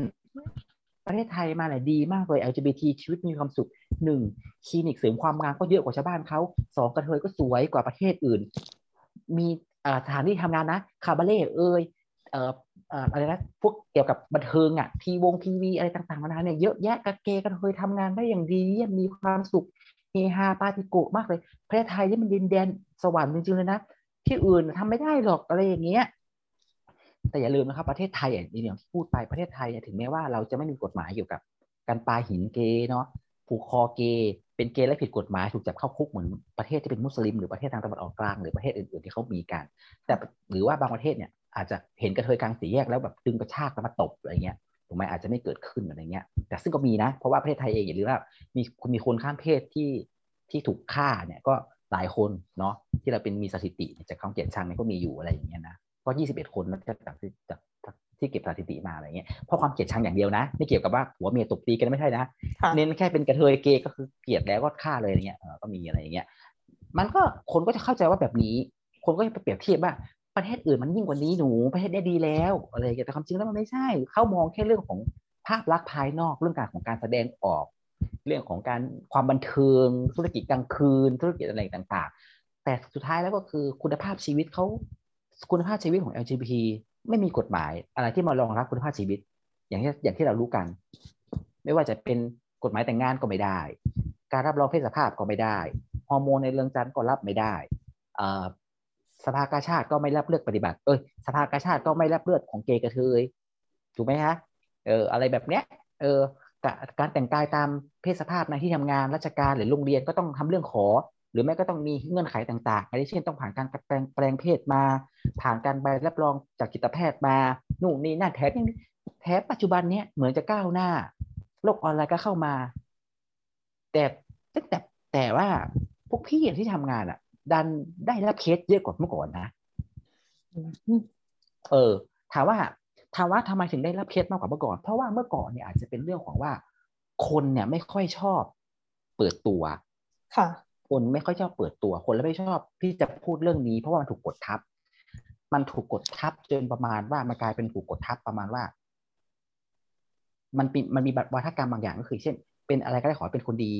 ประเทศไทยมาเนี่ยดีมากเลย LGBT ชีวิตมีความสุขหนึ่งคลินิกเสริมความงามก็เยอะกว่าชาวบ้านเขาสองกระเทยก็สวยกว่าประเทศอื่น มีสถานที่ทำงานนะคาบาเล่เอ่ยเอะไรนะพวกเกี่ยวกับบันเทิงอะทีวงทีวีอะไรต่างๆนานาเนี่ยเยอะแยะกะเกกันเคยทำงานได้อย่างดีเยี่ยมมีความสุขเฮฮาปาติโกะมากเลยประเทศไทยนี่มันดินแดนสวรรค์จริงๆเลยนะที่อื่นทำไม่ได้หรอกอะไรอย่างเงี้ยแต่อย่าลืมนะครับประเทศไทยอย่างที่พูดไปประเทศไทยถึงแม้ว่าเราจะไม่มีกฎหมายเกี่ยวกับการปาหินเกเนาะผูกคอเกเป็นเกย์และผิดกฎหมายถูกจับเข้าคุกเหมือนประเทศที่เป็นมุสลิมหรือประเทศทางตะวันออกกลางหรือประเทศอื่นๆที่เขามีกันแต่หรือว่าบางประเทศเนี่ย อาจจะเห็นกระเทยกลางสี่แยกแล้วแบบดึงกระชากแล้วมาตบอะไรเงี้ยถูกไหมอาจจะไม่เกิดขึ้นอะไรเงี้ย แต่ซึ่งก็มีนะ เพราะว่าประเทศไทยเองอย่าลืมว่ามีมีคนข้ามเพศที่ที่ถูกฆ่าเนี่ยก็หลายคนเนาะที่เราเป็นมีสถิติจากคำเขียนชังเนี่ยก็มีอยู่อะไรอย่างเงี้ยนะก็ยี่สิบเอ็ดคนแล้วจากจากที่เก็บสถิติมาอะไรเงี้ยเพราะความเกลียดชังอย่างเดียวนะ ไม่เกี่ยวกับว่าหัวเมียตบตีกันไม่ใช่นะ เน้นแค่เป็นกระเทยเกย์ก็คือเกลียดแล้วก็ฆ่าเลยอย่างเงี้ยก็มีอะไรอย่างเงี้ย มันก็คนก็จะเข้าใจว่าแบบนี้ คนก็จะไปเปรียบเทียบว่า ประเทศอื่นมันยิ่งกว่านี้หนูประเทศได้ดีแล้วอะไรอย่างเงี้ยแต่ความจริงแล้วมันไม่ใช่ เขามองแค่เรื่องของภาพลักษณ์ภายนอกเรื่องการของการแสดงออก เรื่องของการความบันเทิงธุรกิจกลางคืน ธุรกิจอะไรต่างๆ แต่สุดท้ายแล้วก็คือคุณภาพชีวิตเขาคุณภาพชีวิตของ LGBT ไม่มีกฎหมายอะไรที่มารองรับคุณภาพชีวิต อย่างที่อย่างที่เรารู้กัน ไม่ว่าจะเป็นกฎหมายแต่งงานก็ไม่ได้ การรับรองเพศสภาพก็ไม่ได้ ฮอร์โมนในเรื่องจันก็รับไม่ได้ สภากาชาติก็ไม่รับเลือกปฏิบัติ เอ้ยสภากาชาติก็ไม่รับเลือดของเกย์กระเทยถูกไหมฮะเอออะไรแบบเนี้ยเออการแต่งกายตามเพศสภาพในที่ทำงานราชการหรือโรงเรียนก็ต้องทำเรื่องขอ หรือแม้ก็ต้องมีเงื่อนไขต่างๆอะไรเช่นต้องผ่านการแปลงแปลงเพศมา ผ่านการใบรับรองจากจิตแพทย์มานู่นนี่นั่นแถมยังแถมปัจจุบันเนี้ยเหมือนจะก้าวหน้า โลกออนไลน์ก็เข้ามา แต่แต่แต่ว่าพวกพี่ที่ทำงานอะ ดันได้รับเคสเยอะกว่าเมื่อก่อนนะ เออ ถามว่าถามว่าทำไมถึงได้รับเคสมากกว่าเมื่อก่อน เพราะว่าเมื่อก่อนเนี่ยอาจจะเป็นเรื่องของว่า คนเนี่ยไม่ค่อยชอบ เปิดตัว ค่ะ คนไม่ค่อยชอบเปิดตัว คนแล้วไม่ชอบที่จะพูดเรื่องนี้ เพราะว่ามันถูกกดทับ มันถูกกดทับจนประมาณว่ามันกลายเป็นถูกกดทับประมาณว่า มันมีมันมีวัฒกรรมบางอย่างก็คือ เช่น เป็นอะไรก็ได้ขอเป็นคนดี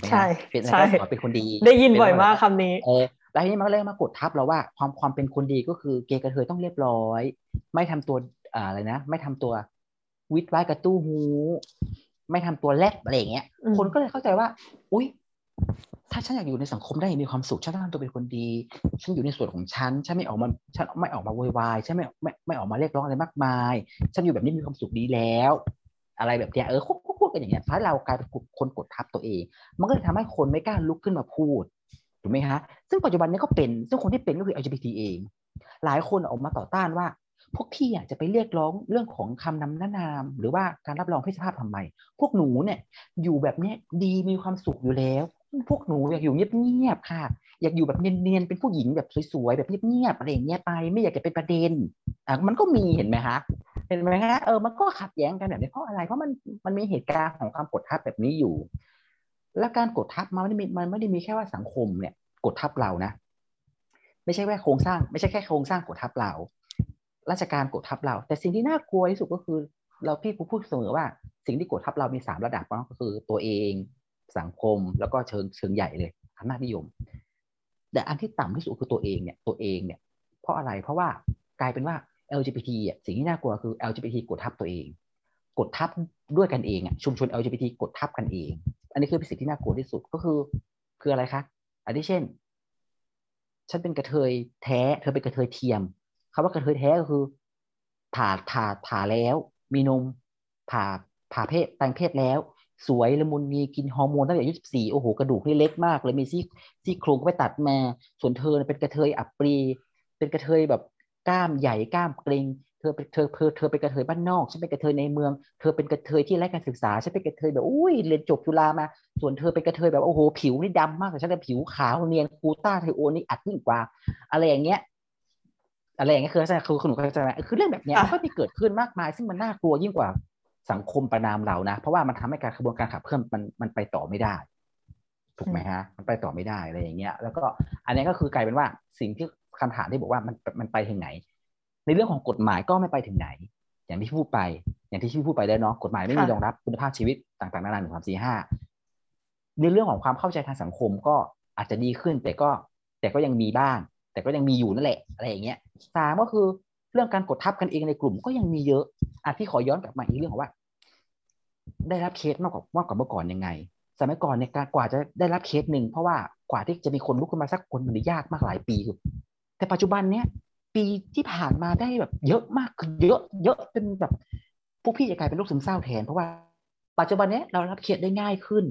ถูกไหมใช่เป็นอะไรใช่ก็ขอเป็นคนดี ได้ยินบ่อยมากคำนี้เออแล้วทีนี้มันก็เลยมากดทับเราว่าความความเป็นคนดีก็คือเกย์กระเทยต้องเรียบร้อย ไม่ทำตัวอ่าอะไรนะ ไม่ทำตัววิดไว้กระตู้หู ไม่ทำตัวแลบอะไรอย่างเงี้ยอืมคนก็เลยเข้าใจว่า อุ้ยถ้าฉันอยากอยู่ในสังคมได้อย่างมีความสุขฉันต้องทำตัวเป็นคนดี ฉันอยู่ในส่วนของฉันฉันไม่ออกมาฉันไม่ออกมาโวยวายฉันไม่ไม่ไม่ออกมาเรียกร้องอะไรมากมาย ฉันอยู่แบบนี้มีความสุขดีแล้ว อะไรแบบเนี้ยเออ พูดกันอย่างเงี้ยถ้าเรากลายเป็นคนกดทับตัวเอง มันก็เลยทำให้คนไม่กล้าลุกขึ้นมาพูดถูกไหมฮะซึ่งปัจจุบันนี้ก็เป็นซึ่งคนที่เป็นก็คือ LGBT เอง หลายคนออกมาต่อต้านว่า พวกพี่อะจะไปเรียกร้องเรื่องของคำนำหน้านาม หรือว่าการรับรองเพศสภาพทำไม พวกหนูเนี่ยอยู่แบบเนี้ยดีมีความสุขอยู่แล้ว พวกหนูอยากอยู่เงียบๆค่ะ อยากอยู่แบบเนียนๆเป็นผู้หญิงแบบสวยๆแบบเงียบๆอะไรอย่างเงี้ยไป ไม่อยากจะเป็นประเด็นอะมันก็มีเห็นไหมคะเห็นไหมฮะเออมันก็ขัดแย้งกันแบบนี้เพราะอะไรเพราะมันมันมีเหตุการณ์ของความกดทับแบบนี้อยู่ และการกดทับมันไม่ได้มีมันไม่ได้มีแค่ว่าสังคมเนี่ย กดทับเรานะ ไม่ใช่แค่โครงสร้าง ไม่ใช่แค่โครงสร้างกดทับเรา ราชการกดทับเรา แต่สิ่งที่น่ากลัวที่สุดก็คือ เราพี่กูพูดเสมอว่า สิ่งที่กดทับเรามีสามระดับก็คือตัวเองสังคมแล้วก็เชิงเชิงใหญ่เลยอำนาจนิยม แต่อันที่ต่ำที่สุดคือตัวเองเนี่ยตัวเองเนี่ยเพราะอะไรเพราะว่ากลายเป็นว่า LGBT อะสิ่งที่น่ากลัวคือ LGBT กดทับตัวเอง กดทับด้วยกันเองอะชุมชน LGBT กดทับกันเอง อันนี้คือเป็นสิ่งที่น่ากลัวที่สุดก็คือ คืออะไรคะอันที่เช่น ฉันเป็นกระเทยแท้ เธอเป็นกระเทยเทียมคำว่ากระเทยแท้ก็คือผ่าผ่าผ่าแล้ว มีนมผ่าผ่าเพศแปลงเพศแล้ว สวยละมุนมีกินฮอร์โมนตั้งแต่อายุสิบสี่โอ้โหกระดูกนี่เล็กมากเลยมีซี่ซี่โครงก็ไปตัดมาส่วนเธอเป็นกระเทยอับปรี เป็นกระเทยแบบกล้ามใหญ่กล้ามเกรงเธอเป็นเธอเธอเธอเป็นกระเทยบ้านนอกฉันเป็นกระเทยในเมือง เธอเป็นกระเทยที่ไร้การศึกษาฉันเป็นกระเทยแบบอุ้ยเรียนจบจุฬามา ส่วนเธอเป็นกระเทยแบบโอ้โหผิวนี่ดำมากแต่ฉันเป็นผิวขาวเนียนคูต้าไทโอนี่อัดยิ่งกว่า อะไรอย่างเงี้ยอะไรอย่างเงี้ยคือคือคือหนูเข้าใจไหมคือเรื่องแบบเนี้ยมันก็มีเกิดขึ้นมากมาย ซึ่งมันน่ากลัวยิ่งกว่า สังคมประนามเรานะ เพราะว่ามันทำให้การกระบวนการขับเคลื่อนมันมันไปต่อไม่ได้ ถูกไหมฮะ มันไปต่อไม่ได้อะไรอย่างเงี้ย แล้วก็อันนี้ก็คือกลายเป็นว่าสิ่งที่คำถามที่บอกว่ามันมันไปถึงไหน ในเรื่องของกฎหมายก็ไม่ไปถึงไหน อย่างที่พูดไป อย่างที่พี่พูดไปแล้วเนาะกฎหมายไม่มีรองรับคุณภาพชีวิตต่างๆนานาหนึ่งสามสี่ห้าในเรื่องของความเข้าใจทางสังคมก็อาจจะดีขึ้น แต่ก็แต่ก็ยังมีบ้าง แต่ก็ยังมีอยู่นั่นแหละ อะไรอย่างเงี้ยสามก็คือ เรื่องการกดทับกันเองในกลุ่มก็ยังมีเยอะอะพี่ขอย้อนกลับมาอีกเรื่องของว่า ได้รับเคสมากกว่ามากกว่าเมื่อก่อนยังไง สมัยก่อนในยการกว่าจะได้รับเคสหนึ่งเพราะว่ากว่าที่จะมีคนลุกขึ้นมาสักคนมันยากมากหลายปีคือแต่ปัจจุบันเนี้ยปีที่ผ่านมาได้แบบเยอะมากคือเยอะ เยอะจนแบบพวกพี่จะกลายเป็นโรคซึมเศร้าแทนเพราะว่าปัจจุบันเนี้ยเรารับเคสได้ง่ายขึ้น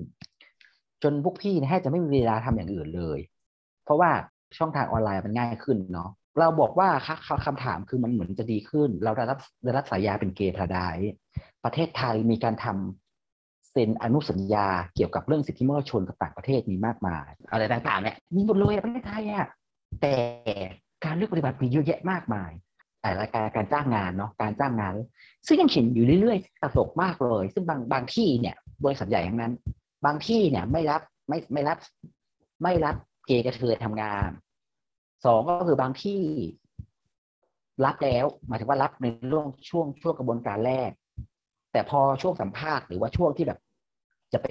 จนพวกพี่เนี่ยแทบจะไม่มีเวลาทำอย่างอื่นเลย เพราะว่าช่องทางออนไลน์มันง่ายขึ้นเนาะ เราบอกว่าคคำถามคือมันเหมือนจะดีขึ้น เราได้รับได้รับสายยาเป็นเกย์พาราไดซ์ประเทศไทยมีการทำเซ็นอนุสัญญาเกี่ยวกับเรื่องสิทธิมนุษยชนกับต่างประเทศมีมากมาย อะไรต่างๆเนี่ยมีหมดเลยประเทศไทยอะแต่การเลือกปฏิบัติมีเยอะแยะมากมายแต่รายการการจ้างงานเนาะการจ้างงาน ซึ่งยังเห็นอยู่เรื่อยๆตลกมากเลย ซึ่งบางบางที่เนี่ยบริษัทใหญ่ทั้งนั้น บางที่เนี่ยไม่รับไม่ไม่รับไม่รับเกย์กระเทยทำงาน สองก็คือบางที่รับแล้วหมายถึงว่ารับในเรื่องช่วงช่วงกระบวนการแรก แต่พอช่วงสัมภาษณ์หรือว่าช่วงที่แบบ จะไป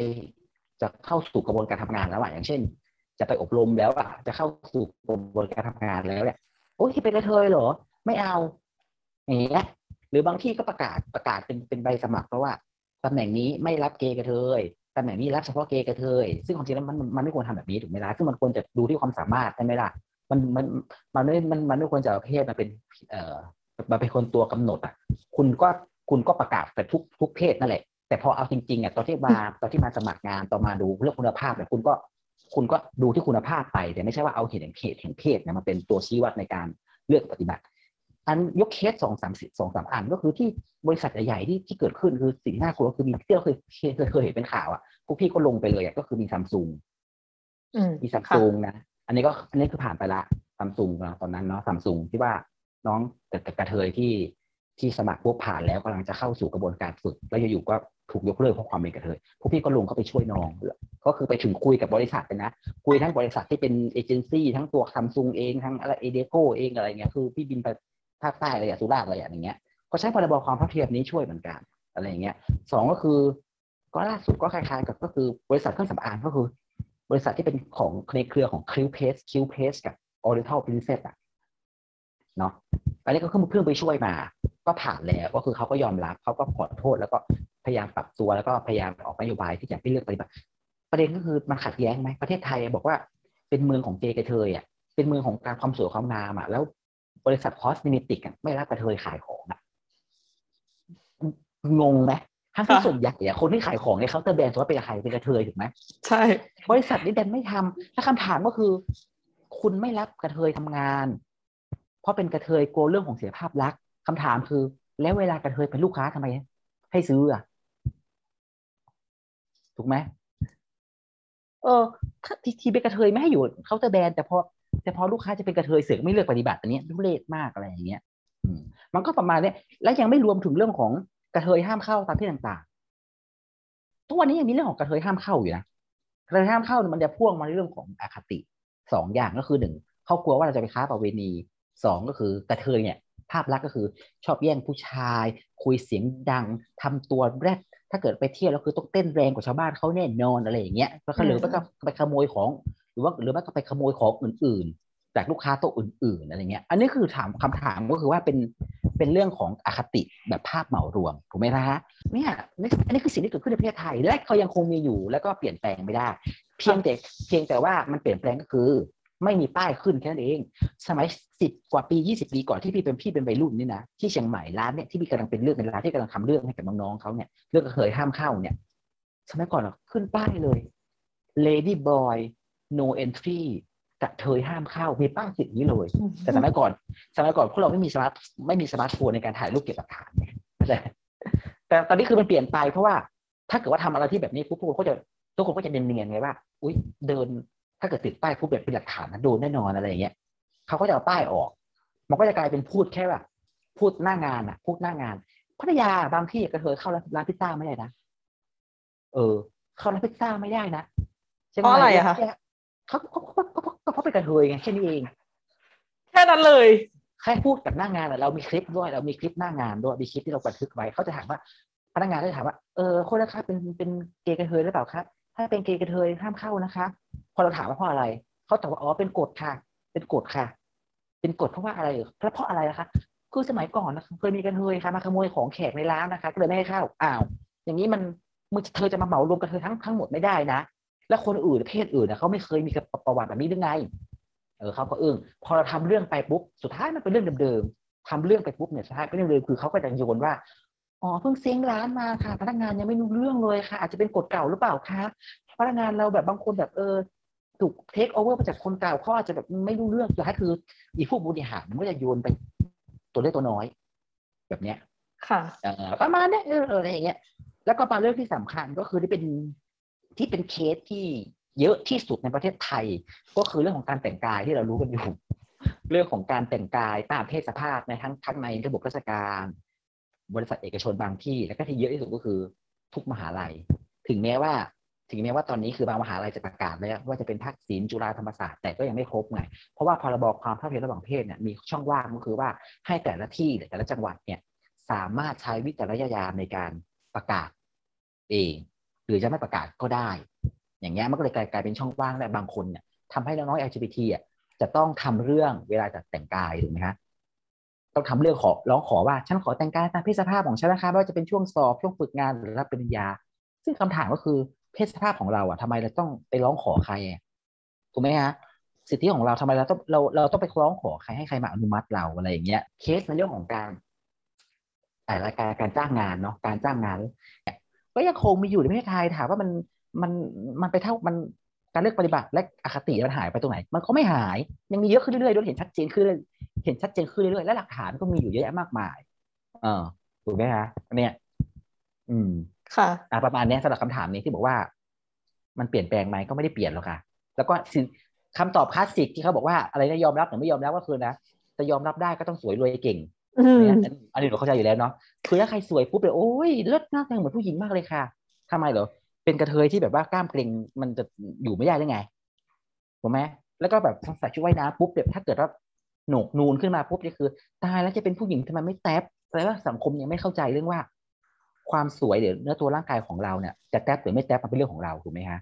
จะเข้าสู่กระบวนการทำงานแล้วอะอย่างเช่น จะไปอบรมแล้วอะจะเข้าสู่กระบวนการทำงานแล้วเนี่ยโอ้ยเป็นกระเทยเหรอ ไม่เอาอย่างเงี้ยหรือบางที่ก็ประกาศประกาศเป็นเป็นใบสมัครเพราะว่าตำแหน่งนี้ไม่รับเกย์กระเทยตำแหน่งนี้รับเฉพาะเกย์กระเทยซึ่งความจริงแล้วมันมันไม่ควรทำแบบนี้ถูกไหมล่ะซึ่งมันควรจะดูที่ความสามารถใช่ไหมล่ะ มันมันมันไม่มันมันไม่ควรจะเอาเพศมาเป็น เอ่อมาเป็นคนตัวกำหนดอะ คุณก็คุณก็ประกาศแต่ทุกทุกเพศนั่นแหละ แต่พอเอาจริงๆอะตอนที่มาตอนที่มาสมัครงานตอนมาดูเรื่องคุณภาพเนี่ยคุณก็คุณก็ดูที่คุณภาพไปแต่ไม่ใช่ว่าเอาเหตุแห่งเพศแห่งเพศเนี่ยมาเป็นตัวชี้วัดในการเลือกปฏิบัติ อันยกเคสสองสามสองสามอันก็คือที่บริษัทใหญ่ๆที่ที่เกิดขึ้นคือสิ่งที่น่ากลัวคือมีที่เราเคยเคยเคยเห็นเป็นข่าวอะพวกพี่ก็ลงไปเลยอะก็คือมีซัมซุงอืมมีซัมซุงนะ อันนี้ก็อันนี้คือผ่านไปละซัมซุงตอนนั้นเนาะซัมซุงที่ว่าน้องกะกะเทยที่ที่สมัครพวกผ่านแล้วกำลังจะเข้าสู่กระบวนการฝึก แล้วอยู่ๆก็ถูกยกเลิกเพราะความเป็นกะเทยพวกพี่ก็ลงเข้าไปช่วยน้องก็คือไปถึงคุยกับบริษัทเลยนะ คุยทั้งบริษัทที่เป็นเอเจนซี่ทั้งตัวซัมซุงเองทั้งอะไร Adecco เองอะไรเงี้ยคือพี่บินไปภาคใต้อะไรอย่างสุราษฎร์อะไรอย่างเงี้ยก็ใช้พรบความเท่าเทียมนี้ช่วยเหมือนกันอะไรอย่างเงี้ยสองก็คือ ก็ล่าสุดก็คล้ายๆกับก็คือบริษัทเครื่องสำอางก็คือ บริษัทที่เป็นของในเครือของ Cute Press Cute Press กับ Oriental Princess อะเนาะอันนี้ก็ขึ้นเพิ่งไปช่วยมา ก็ผ่านแล้วก็คือเขาก็ยอมรับเขาก็ขอโทษ แล้วก็พยายามปรับตัวแล้วก็พยายามออกนโยบายที่จะไม่เลือกปฏิบัติ ประเด็นก็คือมันขัดแย้งไหมประเทศไทยบอกว่าเป็นเมืองของเกย์กระเทยอะเป็นเมืองของการความสวยความงามอะแล้วบริษัท cosmetic อะไม่รับกระเทยขายของอะงงไหม ทั้งที่ส่วนใหญ่อะคนที่ขายของในเคาน์เตอร์แบรนด์ถือว่าเป็นใครเป็นกระเทยถูกไหมใช่ บริษัทนี้ดันไม่ทำแล้วคำถามก็คือ คุณไม่รับกระเทยทำงาน เพราะเป็นกระเทยกลัวเรื่องของเสียภาพลักษณ์คำถามคือ แล้วเวลากระเทยเป็นลูกค้าทำไม ให้ซื้ออะถูกไหมเออถ้าทีทีเป็นกระเทยไม่ให้อยู่เคาน์เตอร์แบรนด์แต่พอแต่พอลูกค้าจะเป็นกระเทยเสือกไม่เลือกปฏิบัติอันนี้ทุเรศมากอะไรอย่างเงี้ยอืมมันก็ประมาณเนี้ยและยังไม่รวมถึงเรื่องของ กระเทยห้ามเข้าตามที่ต่างๆ ทุกวันนี้ยังมีเรื่องของกระเทยห้ามเข้าอยู่นะกระเทยห้ามเข้าเนี่ยมันจะพ่วงมาในเรื่องของอคติสองอย่างก็คือหนึ่งเขากลัวว่าเราจะไปค้าประเวณีสองก็คือกระเทยเนี่ย ภาพลักษณ์ก็คือชอบแย่งผู้ชาย คุยเสียงดังทำตัวแรดถ้าเกิดไปเที่ยวแล้วคือต้องเต้นแรงกว่าชาวบ้านเขาแน่นอนอะไรอย่างเงี้ยแล้วก็หรือไม่ก็ไปขโมยของ หรือว่าหรือไม่ก็ไปขโมยของอื่นๆ จากลูกค้าโต๊ะอื่นๆอะไรเงี้ย อันนี้คือถามคำถามก็คือว่าเป็นเป็นเรื่องของอคติแบบภาพเหมารวมถูกไหมนะฮะเนี่ยอันนี้คือสิ่งที่เกิดขึ้นในประเทศไทย และเขายังคงมีอยู่ แล้วก็เปลี่ยนแปลงไม่ได้ เพียงแต่เพียงแต่ว่ามันเปลี่ยนแปลงก็คือ ไม่มีป้ายขึ้นแค่นั้นเอง สมัยสิบกว่าปียี่สิบปีก่อนที่พี่เป็นพี่เป็นวัยรุ่นนี่นะที่เชียงใหม่ร้านเนี่ยที่พี่กำลังเป็นเรื่องเป็นราวที่กำลังทำเรื่องให้กับน้องๆเขาเนี่ยเรื่องกระเทยห้ามเข้าเนี่ยสมัยก่อนเราขึ้นป้ายเลย lady boy no entry กระเทยห้ามเข้ามีป้ายติดอย่างนี้เลย แต่สมัยก่อนสมัยก่อนพวกเราไม่มีสมาร์ทไม่มีสมาร์ทโฟนในการถ่ายรูปเก็บหลักฐานเนี่ยแต่แต่ตอนนี้คือมันเปลี่ยนไปเพราะว่าถ้าเกิดว่าทำอะไรที่แบบนี้ปุ๊บทุกคนก็จะทุกคนก็จะเนียนๆไงว่า อุ้ยเดิน ถ้าเกิดติดป้ายปุ๊บแบบเป็นหลักฐานนะโดนแน่นอนอะไรอย่างเงี้ยเขาก็จะเอาป้ายออก มันก็จะกลายเป็นพูดแค่แบบพูดหน้างานอะ พูดหน้างานพัทยาบางที่กระเทยเข้าร้านพิซซ่าไม่ได้นะเออ เข้าร้านพิซซ่าไม่ได้นะชียงเพราะอะไรอะคะ เขาเขาเขาเขาเขาเขาเป็นกระเทยไงแค่นี้เอง แค่นั้นเลยแค่พูดกับหน้างานอะเรามีคลิปด้วยเรามีคลิปหน้างานด้วยมีคลิปที่เราบันทึกไว้เขาจะถามว่าพนักงานก็จะถามว่าเออคนละครับเป็นเป็นเกย์กระเทยหรือเปล่าครับ ถ้าเป็นเกย์กระเทยห้ามเข้านะคะ พอเราถามว่าเพราะอะไรเขาตอบว่าอ๋อเป็นกฎค่ะ เป็นกฎค่ะ เป็นกฎเพราะว่าอะไรเพราะเพราะอะไรนะคะคือสมัยก่อนนะเคยมีกันเทยค่ะมาขโมยของแขกในร้านนะคะก็เลยไม่ให้เข้าอ้าว อย่างนี้มันมึงเธอจะมาเหมารวมกันเธอทั้งทั้งหมดไม่ได้นะ แล้วคนอื่นเพศอื่นนะเขาไม่เคยมีประวัติแบบนี้หรือไง เออเขาก็อึ้งพอเราทำเรื่องไปปุ๊บสุดท้ายมันเป็นเรื่องเดิมๆทำเรื่องไปปุ๊บเนี่ยสุดท้ายเป็นเรื่องเดิมคือเขาก็จะโยนว่าอ๋อเพิ่งเซ้งร้านมาค่ะ พนักงานยังไม่รู้เรื่องเลยค่ะ อาจจะเป็นกฎเก่าหรือเปล่าคะพนักงานเราแบบบางคนแบบเออถูกเทคโอเวอร์มาจากคนเก่าเขาอาจจะแบบไม่รู้เรื่องสุดท้ายคืออีผู้บริหารมันก็จะโยนไปตัวเล็กตัวน้อย แบบเนี้ย ค่ะเออประมาณเนี้ยเอออะไรอย่างเงี้ยแล้วก็มาเรื่องที่สำคัญก็คือที่เป็น ที่เป็นเคสที่เยอะที่สุดในประเทศไทย ก็คือเรื่องของการแต่งกายที่เรารู้กันอยู่เรื่องของการแต่งกายตามเพศสภาพในทั้งทั้งในระบบราชการ บริษัทเอกชนบางที่ แล้วก็ที่เยอะที่สุดก็คือทุกมหาลัย ถึงแม้ว่า ถึงแม้ว่าตอนนี้คือบางมหาลัยจะประกาศแล้วว่าจะเป็นภาคศิลป์จุฬาธรรมศาสตร์แต่ก็ยังไม่ครบไงเพราะว่าพรบความเท่าเทียมระหว่างเพศเนี่ยมีช่องว่างก็คือว่าให้แต่ละที่แต่ละจังหวัดเนี่ยสามารถใช้วิจารณญาณในการประกาศเอง หรือจะไม่ประกาศก็ได้ อย่างเงี้ยมันก็เลยกลายกลายเป็นช่องว่างและบางคนเนี่ยทำให้น้องๆ LGBT อะจะต้องทำเรื่องเวลาจะแต่งกายถูกไหมฮะต้องทำเรื่องขอร้องขอว่าฉันขอแต่งกายตามเพศสภาพของฉันนะคะไม่ว่าจะเป็นช่วงสอบช่วงฝึกงานหรือรับปริญญา ซึ่งคำถามก็คือเพศสภาพของเราอะทำไมเราต้องไปร้องขอใครถูกไหมฮะสิทธิของเราทำไมเราต้องเราเราต้องไปร้องขอใครให้ใครมาอนุมัติเราอะไรอย่างเงี้ยเคสในเรื่องของการแต่รายการการจ้างงานเนาะการจ้างงาน ก็ยังคงมีอยู่ในประเทศไทยถามว่ามันมันมันไปเท่ามันการเลือกปฏิบัติและอคติมันหายไปตรงไหน มันก็ไม่หายยังมีเยอะขึ้นเรื่อยๆด้วยเห็นชัดเจนขึ้นเห็นชัดเจนขึ้นเรื่อยๆและหลักฐานก็มีอยู่เยอะแยะมากมาย เออถูกไหมคะเนี่ย อืม ค่ะอ่าประมาณนี้สำหรับคำถามนี้ที่บอกว่า มันเปลี่ยนแปลงไหมก็ไม่ได้เปลี่ยนหรอกค่ะ แล้วก็คำตอบคลาสสิกที่เขาบอกว่าอะไรนะยอมรับหรือไม่ยอมรับก็คือนะจะยอมรับได้ก็ต้องสวยรวยเก่ง อันนี้อันนี้เราเข้าใจอยู่แล้วเนาะคือถ้าใครสวยปุ๊บเลยโอ้ยเลิศมากเลยเหมือนผู้หญิงมากเลยค่ะทำไมเหรอเป็นกระเทยที่แบบว่ากล้ามเกร็งมันจะอยู่ไม่ได้ได้ไงถูกไหมแล้วก็แบบใส่ชุดว่ายน้ำปุ๊บแบบถ้าเกิดว่าโหนกนูนขึ้นมาปุ๊บนี่คือ ตายแล้วจะเป็นผู้หญิงทำไมไม่แต๊บแปลว่าสังคมยังไม่เข้าใจเรื่องว่า ความสวยเดี๋ยวเนื้อตัวร่างกายของเราเนี่ยจะแต๊บหรือไม่แต๊บมันเป็นเรื่องของเราถูกไหมฮะ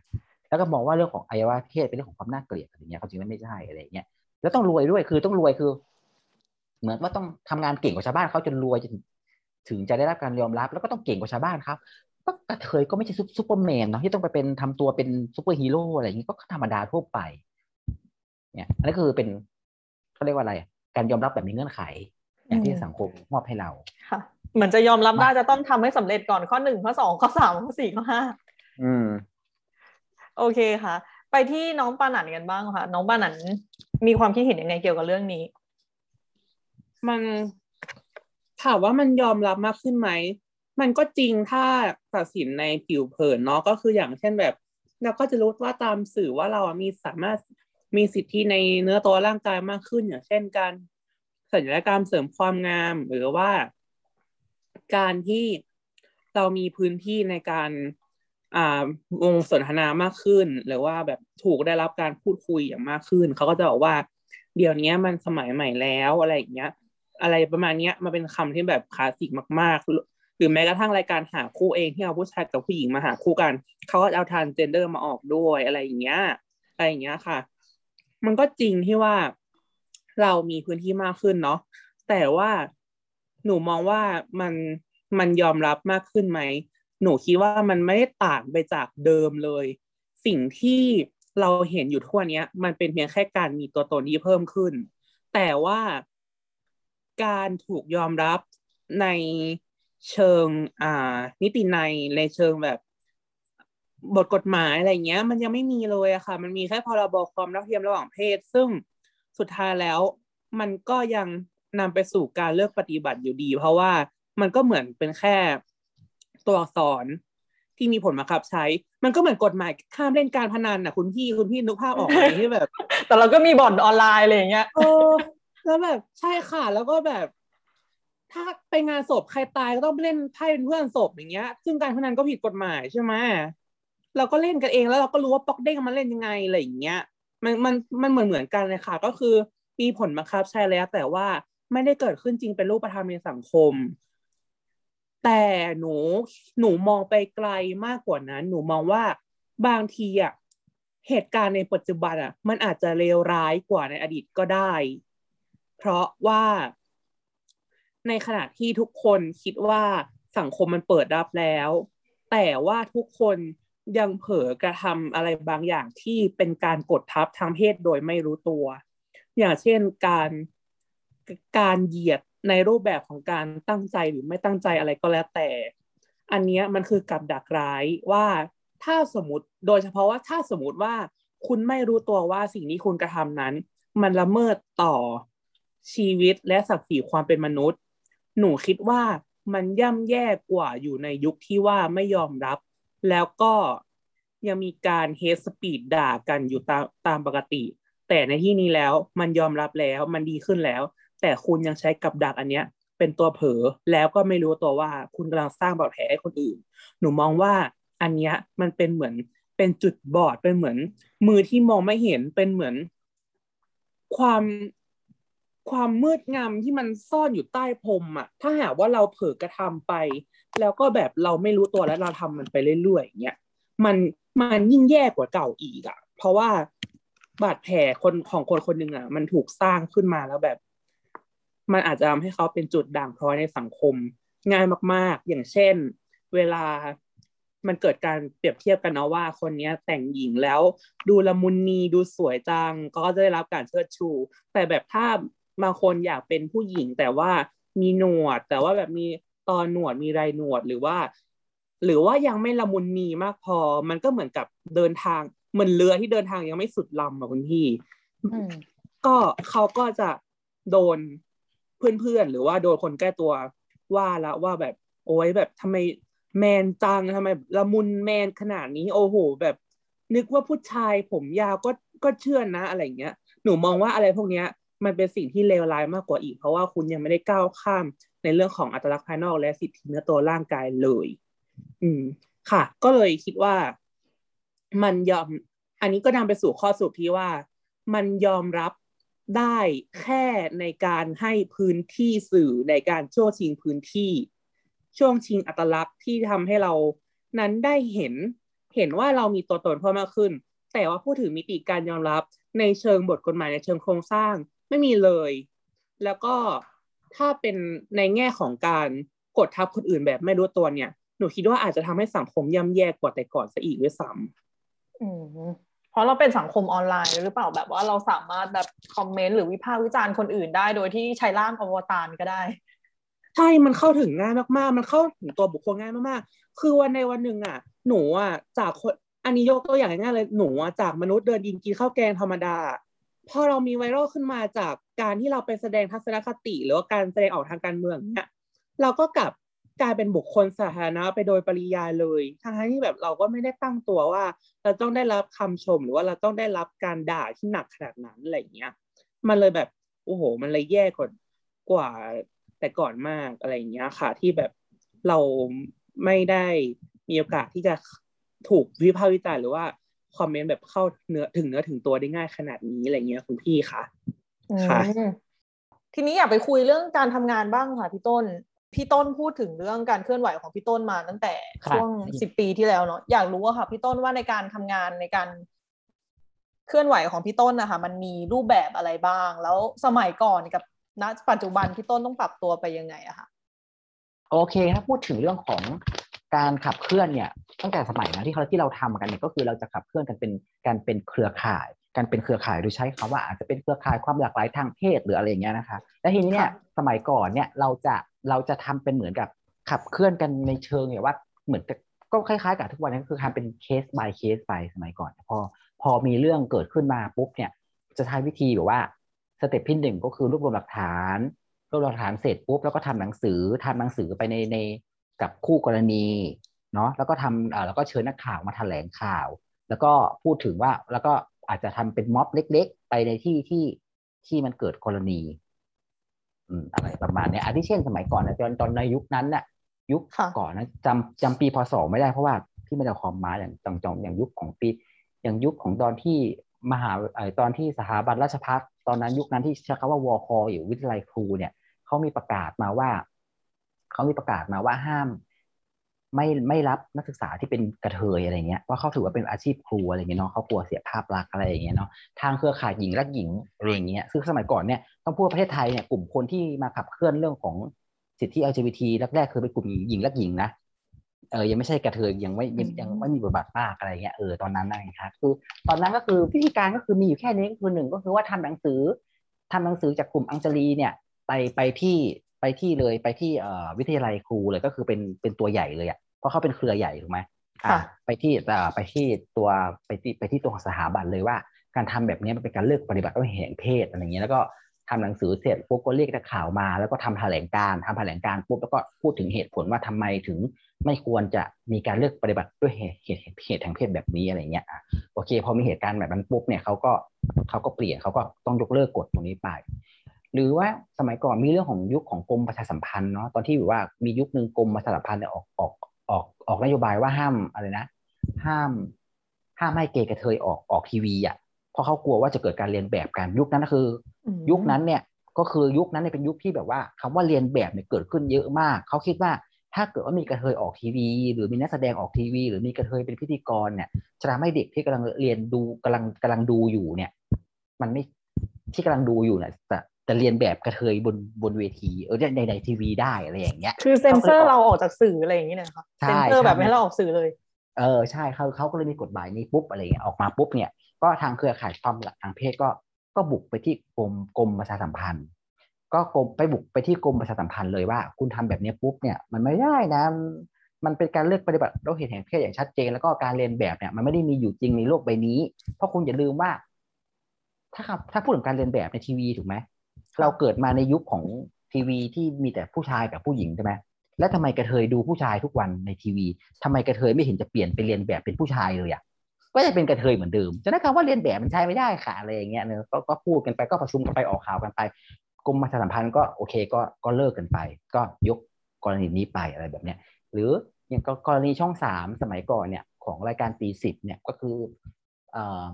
แล้วก็มองว่าเรื่องของอวัยวะเพศเป็นเรื่องของความน่าเกลียดอะไรเงี้ยความจริงแล้วไม่ใช่อะไรเงี้ยแล้วต้องรวยด้วยคือต้องรวยคือ เหมือนว่าต้องทำงานเก่งกว่าชาวบ้านเขาจนรวยจนถึงจะได้รับการยอมรับ แล้วก็ต้องเก่งกว่าชาวบ้านครับก็กระเทยก็ไม่ใช่ซุปเปอร์แมนเนาะที่ต้องไปเป็นทำตัวเป็นซูเปอร์ฮีโร่อะไรอย่างนี้ก็ธรรมดาทั่วไป เนี่ยอันนี้คือเป็นเขาเรียกว่าอะไร การยอมรับแบบมีเงื่อนไข อย่างที่สังคมมอบให้เราค่ะเหมือนจะยอมรับได้จะต้องทำให้สำเร็จก่อนข้อหนึ่งข้อสองข้อสามข้อสี่ข้อห้าอืม โอเคค่ะ ไปที่น้องปานันกันบ้างค่ะ น้องปานันมีความคิดเห็นยังไงเกี่ยวกับเรื่องนี้ มันถามว่ามันยอมรับมากขึ้นไหม มันก็จริงถ้าตัดสินในผิวเผินเนาะก็คืออย่างเช่นแบบเราก็จะรู้ว่าตามสื่อว่าเรามีสามารถมีสิทธิในเนื้อตัวร่างกายมากขึ้น อย่างเช่นการศัลยกรรมเสริมความงาม หรือว่าการที่เรามีพื้นที่ในการอ่าวงสนทนามากขึ้น หรือว่าแบบถูกได้รับการพูดคุยอย่างมากขึ้น เขาก็จะบอกว่า เดี๋ยวนี้มันสมัยใหม่แล้วอะไรอย่างเงี้ย อะไรประมาณเนี้ยมันเป็นคำที่แบบคลาสสิกมากๆ หรือแม้กระทั่งรายการหาคู่เองที่เอาผู้ชายกับผู้หญิงมาหาคู่กัน เขาก็เอาทานเจนเดอร์มาออกด้วยอะไรอย่างเงี้ยอะไรอย่างเงี้ยค่ะ มันก็จริงที่ว่าเรามีพื้นที่มากขึ้นเนาะแต่ว่าหนูมองว่ามันมันยอมรับมากขึ้นไหม หนูคิดว่ามันไม่ได้ต่างไปจากเดิมเลย สิ่งที่เราเห็นอยู่ทั่วเนี้ย มันเป็นเพียงแค่การมีตัวตนที่เพิ่มขึ้น แต่ว่า การถูกยอมรับในเชิงอ่า นิติในยในเชิงแบบบทกฎหมายอะไรเงี้ย มันยังไม่มีเลยอะค่ะ มันมีแค่พรบความเท่าเทียมระหว่างเพศ ซึ่งสุดท้ายแล้ว มันก็ยังนำไปสู่การเลือกปฏิบัติอยู่ดี เพราะว่ามันก็เหมือนเป็นแค่ตัวอักษรที่มีผลบังคับใช้ มันก็เหมือนกฎหมายห้ามเล่นการพนันนะคุณพี่คุณพี่นึกภาพออกไหมที่แบบ แต่เราก็มีบ่อนออนไลน์อะไรอย่างเงี้ยเออ แล้วแบบใช่ค่ะ แล้วก็แบบ ถ้าไปงานศพใครตายก็ต้องเล่นไพ่เป็นเพื่อนศพอย่างเงี้ย ซึ่งการพนันก็ผิดกฎหมายใช่ไหมเราก็เล่นกันเองแล้วเราก็รู้ว่าป๊อกเด้งมันเล่นยังไงอะไรอย่างเงี้ย มันมันมันเหมือนเหมือนกันเลยค่ะ ก็คือมีผลบังคับใช้แล้วแต่ว่าไม่ได้เกิดขึ้นจริงเป็นรูปธรรมในสังคม แต่หนูหนูมองไปไกลมากกว่านั้น หนูมองว่าบางทีอะเหตุการณ์ในปัจจุบันอะมันอาจจะเลวร้ายกว่าในอดีตก็ได้ เพราะว่าในขณะที่ทุกคนคิดว่าสังคมมันเปิดรับแล้ว แต่ว่าทุกคนยังเผลอกระทำอะไรบางอย่างที่เป็นการกดทับทางเพศโดยไม่รู้ตัว อย่างเช่นการการเหยียดในรูปแบบของการตั้งใจหรือไม่ตั้งใจอะไรก็แล้วแต่ อันนี้มันคือกับดักร้ายว่าถ้าสมมติโดยเฉพาะว่าถ้าสมมติว่าคุณไม่รู้ตัวว่าสิ่งที่คุณกระทำนั้น มันละเมิดต่อ ชีวิตและศักดิ์ศรีความเป็นมนุษย์ หนูคิดว่ามันย่ำแย่กว่าอยู่ในยุคที่ว่าไม่ยอมรับ แล้วก็ยังมีการเฮสปีดด่ากันอยู่ตามตามปกติ แต่ในที่นี้แล้วมันยอมรับแล้วมันดีขึ้นแล้ว แต่คุณยังใช้กับดักอันเนี้ย เป็นตัวเผลอแล้วก็ไม่รู้ตัวว่าคุณกำลังสร้างบาดแผลให้คนอื่น หนูมองว่าอันเนี้ยมันเป็นเหมือนเป็นจุดบอดเป็นเหมือน มือที่มองไม่เห็นเป็นเหมือน ความ ความมืดงำที่มันซ่อนอยู่ใต้พรมอะถ้าหากว่าเราเผลอกระทำไป แล้วก็แบบเราไม่รู้ตัวแล้วเราทำมันไปเรื่อยๆอย่างเงี้ยมันมันยิ่งแย่กว่าเก่าอีกอะเพราะว่าบาดแผลคนของคนคนหนึ่งอะมันถูกสร้างขึ้นมาแล้วแบบ มันอาจจะทำให้เขาเป็นจุดด่างพร้อยในสังคม ง่ายมาก ๆ อย่างเช่น เวลามันเกิดการเปรียบเทียบกันนะว่าคนนี้แต่งหญิงแล้ว ดูละมุนนีดูสวยจัง ก็จะได้รับการเชิดชู แต่แบบถ้า บางคนอยากเป็นผู้หญิงแต่ว่ามีหนวด แต่ว่าแบบมีตอนหนวดมีไรหนวดหรือว่า หรือว่ายังไม่ละมุนนีมากพอ มันก็เหมือนกับเดินทางเหมือนเรือที่เดินทางยังไม่สุดลำอะคุณพี่อืมก็เขาก็จะโดนเพื่อนๆหรือว่าโดนคนใกล้ตัวว่าละว่าแบบ โอ้ยแบบทำไมแมนจังทำไมละมุนแมนขนาดนี้ โอ้โห แบบ นึกว่าผู้ชายผมยาวก็ก็เชื่อนะอะไรเงี้ย หนูมองว่าอะไรพวกเนี้ย มันเป็นสิ่งที่เลวร้ายมากกว่าอีก เพราะว่าคุณยังไม่ได้ก้าวข้ามในเรื่องของอัตลักษณ์ภายนอกและสิทธิเนื้อตัวร่างกายเลย อืม ค่ะ ก็เลยคิดว่า มันยอม อันนี้ก็นำไปสู่ข้อสรุปที่ว่า มันยอมรับได้แค่ในการให้พื้นที่สื่อในการช่วงชิงพื้นที่ ช่วงชิงอัตลักษณ์ที่ทำให้เรานั้นได้เห็น เห็นว่าเรามีตัวตนเพิ่มมากขึ้น แต่ว่าพูดถึงมิติการยอมรับในเชิงบทกฎหมายในเชิงโครงสร้าง ไม่มีเลย แล้วก็ถ้าเป็นในแง่ของการกดทับคนอื่นแบบไม่รู้ตัวเนี่ย หนูคิดว่าอาจจะทำให้สังคมย่ำแย่กว่าแต่ก่อนซะอีกด้วยซ้ำอืมเพราะเราเป็นสังคมออนไลน์หรือเปล่าแบบว่าเราสามารถแบบคอมเมนต์หรือวิพากษ์วิจารณ์คนอื่นได้โดยที่ใช้ร่างอวตารก็ได้ ใช่ มันเข้าถึงง่ายมากๆ มันเข้าถึงตัวบุคคลง่ายมากๆ คือวันในวันหนึ่งอะ หนูอะจากคนอันนี้ยกตัวอย่างง่ายๆเลยหนูอะจากมนุษย์เดินยิงกินข้าวแกงธรรมดา พอเรามีไวรัลขึ้นมาจากการที่เราไปแสดงทัศนคติ หรือว่าการแสดงออกทางการเมืองเนี่ยเราก็กลับกลายเป็นบุคคลสาธารณะไปโดยปริยายเลยทั้งที่แบบเราก็ไม่ได้ตั้งตัวว่า เราต้องได้รับคำชมหรือว่าเราต้องได้รับการด่าที่หนักขนาดนั้นอะไรเงี้ย มันเลยแบบโอ้โห มันเลยแย่กว่ากว่าแต่ก่อนมากอะไรเงี้ยค่ะ ที่แบบเราไม่ได้มีโอกาสที่จะถูกวิพากษ์วิจารณ์หรือว่า คอมเมนต์แบบเข้าเนื้อถึงเนื้อถึงตัวได้ง่ายขนาดนี้อะไรเงี้ยคุณพี่ค่ะค่ะอืมทีนี้อยากไปคุยเรื่องการทำงานบ้างค่ะพี่ต้น พี่ต้นพูดถึงเรื่องการเคลื่อนไหวของพี่ต้นมาตั้งแต่ครับช่วงสิบปีที่แล้วเนาะอยากรู้ว่าค่ะพี่ต้นว่าในการทำงานในการเคลื่อนไหวของพี่ต้นนะคะมันมีรูปแบบอะไรบ้าง แล้วสมัยก่อนกับณปัจจุบันพี่ต้นต้องปรับตัวไปยังไงอะคะโอเคถ้าพูดถึงเรื่องของ การขับเคลื่อนเนี่ยตั้งแต่สมัยนะที่เขาที่เราทำกันเนี่ยก็คือเราจะขับเคลื่อนกันเป็นการเป็นเครือข่าย การเป็นเครือข่ายโดยใช้คำว่าอาจจะเป็นเครือข่ายความหลากหลายทางเพศหรืออะไรอย่างเงี้ยนะคะและทีนี้เนี่ยสมัยก่อนเนี่ยเราจะเราจะทำเป็นเหมือนกับขับเคลื่อนกันในเชิงเนี่ยว่าเหมือนกับก็คล้ายๆกับทุกวันนี้ก็คือทำเป็นเคส by เคสไปสมัยก่อน พอพอมีเรื่องเกิดขึ้นมาปุ๊บเนี่ยจะใช้วิธีแบบว่าสเต็ปที่หนึ่งก็คือรวบรวมหลักฐานรวบรวมหลักฐานเสร็จปุ๊บแล้วก็ทำหนังสือทำหนังสือไปในใน กับคู่กรณีเนาะแล้วก็ทำเอ่อแล้วก็เชิญนักข่าวมาแถลงข่าว แล้วก็พูดถึงว่าแล้วก็อาจจะทำเป็นม็อบเล็ก ๆ ไปในที่ที่ที่มันเกิดกรณีอืมอะไรประมาณเนี้ยอาทิเช่นสมัยก่อนนะตอนตอนในยุคนั้นน่ะ ยุคค่ะก่อนนะจำจำปีพศไม่ได้เพราะว่าพี่ไม่ได้เอาคอมมาอย่างจองจองอย่างยุคของปี อย่างยุคของตอนที่มหาเอ่อตอนที่สถาบันราชภัฏตอนนั้นยุคนั้นที่ใช้คำว่าวอคออยู่วิทยาลัยครูเนี่ยเขามีประกาศมาว่า เขามีประกาศมาว่าห้าม ไม่ไม่รับนักศึกษาที่เป็นกระเทยอะไรเงี้ยว่าเขาถือว่าเป็นอาชีพครูอะไรเงี้ยเนาะเขากลัวเสียภาพลักษณ์อะไรอย่างเงี้ยเนาะทางเครือข่ายหญิงรักหญิงอะไรอย่างเงี้ยซึ่งสมัยก่อนเนี่ยต้องพูดว่าประเทศไทยเนี่ยกลุ่มคนที่มาขับเคลื่อนเรื่องของสิทธิ LGBT แรกๆคือเป็นกลุ่มหญิงรักหญิงนะเออยังไม่ใช่กระเทยยังไม่ยังยังไม่มีบทบาทมากอะไรเงี้ยเออตอนนั้นนะครับคือตอนนั้นก็คือวิธีการก็คือมีอยู่แค่นี้ก็คือหนึ่งก็คือว่าทำหนังสือทำหนังสือจากกลุ่มอังจลีเนี่ย ไปไปที่ ไปที่เลยไปที่เอ่อวิทยาลัยครูเลยก็คือเป็นเป็นตัวใหญ่เลยอะเพราะเขาเป็นเครือใหญ่ถูกไหมค่ะอะไปที่เอ่อไปที่ตัวไปที่ไปที่ตัวของสถาบันเลยว่า การทำแบบนี้มันเป็นการเลือกปฏิบัติด้วยเหตุเพศอะไรอย่างเงี้ยแล้วก็ทำหนังสือเสร็จปุ๊บก็เรียกนักข่าวมา แล้วก็ทำแถลงการทำแถลงการปุ๊บแล้วก็พูดถึงเหตุผลว่าทำไมถึงไม่ควรจะมีการเลือกปฏิบัติด้วยเหตุเหตุเหตุเหตุทางเพศแบบนี้อะไรเงี้ยอะโอเค พอมีเหตุการณ์แบบนั้นปุ๊บเนี่ยเขาก็เขาก็เปลี่ยนเขาก็ต้องยกเลิกกฎตรงนี้ไป หรือว่าสมัยก่อนมีเรื่องของยุคของกรมประชาสัมพันธ์เนาะตอนที่แบบว่ามียุคหนึ่งกรมประชาสัมพันธ์เนี่ยออกออกออกออกนโยบายว่าห้ามอะไรนะ ห้ามห้ามให้เกย์กระเทยออกออกทีวีอะเพราะเขากลัวว่าจะเกิดการเรียนแบบกันยุคนั้นก็คืออมยุคนั้นเนี่ยก็คือยุคนั้นเนี่ยเป็นยุคที่แบบว่าคำว่าเรียนแบบเนี่ยเกิดขึ้นเยอะมากเขาคิดว่าถ้าเกิดว่ามีกระเทยออกทีวี หรือมีนักแสดงออกทีวี หรือมีกระเทยเป็นพิธีกรเนี่ยจะทำให้เด็กที่กำลังเรียนดูกำลังกำลังดูอยู่เนี่ย มันไม่ที่กำลังดูอยู่เนี่ยจะ จะเรียนแบบกระเทยบนบนเวทีเออในในทีวีได้อะไรอย่างเงี้ย คือเซ็นเซอร์เราออกจากสื่ออะไรอย่างนี้เลยนะคะใช่เซ็นเซอร์แบบใช่ไม่ให้เราออกสื่อเลย เออใช่เขาเขาก็เลยมีกฎหมายนี้ปุ๊บอะไรเงี้ยออกมาปุ๊บเนี่ยก็ทางเครือข่ายความหลักทางเพศก็ก็บุกไปที่กรมกรมประชาสัมพันธ์ ก็กรมไปบุกไปที่กรมประชาสัมพันธ์เลยว่า คุณทำแบบนี้ปุ๊บเนี่ยมันไม่ได้นะมันเป็นการเลือกปฏิบัติด้วยเหตุแห่งเพศอย่างชัดเจน แล้วก็การเรียนแบบเนี่ยมันไม่ได้มีอยู่จริงในโลกใบนี้ เพราะคุณอย่าลืมว่า ถ้าครับถ้าพูดถึงการเรียนแบบในทีวีถูกไหม เราเกิดมาในยุคของทีวีที่มีแต่ผู้ชายกับผู้หญิงใช่ไหมแล้วทำไมกระเทยดูผู้ชายทุกวันในทีวีทำไมกระเทยไม่เห็นจะเปลี่ยนไปเรียนแบบเป็นผู้ชายเลยอะก็จะเป็นกระเทยเหมือนเดิมฉะนั้นคำว่าเรียนแบบมันใช้ไม่ได้ค่ะอะไรอย่างเงี้ยเนอะก็ก็พูดกันไปก็ประชุมกันไปออกข่าวกันไปกรมประชาสัมพันธ์ก็โอเคก็ก็เลิกกันไป ก็ยกกรณีนี้ไปอะไรแบบเนี้ยหรืออย่างกรณีช่องสามสมัยก่อนเนี่ยของรายการตีสิบเนี่ยก็คือเอ่อ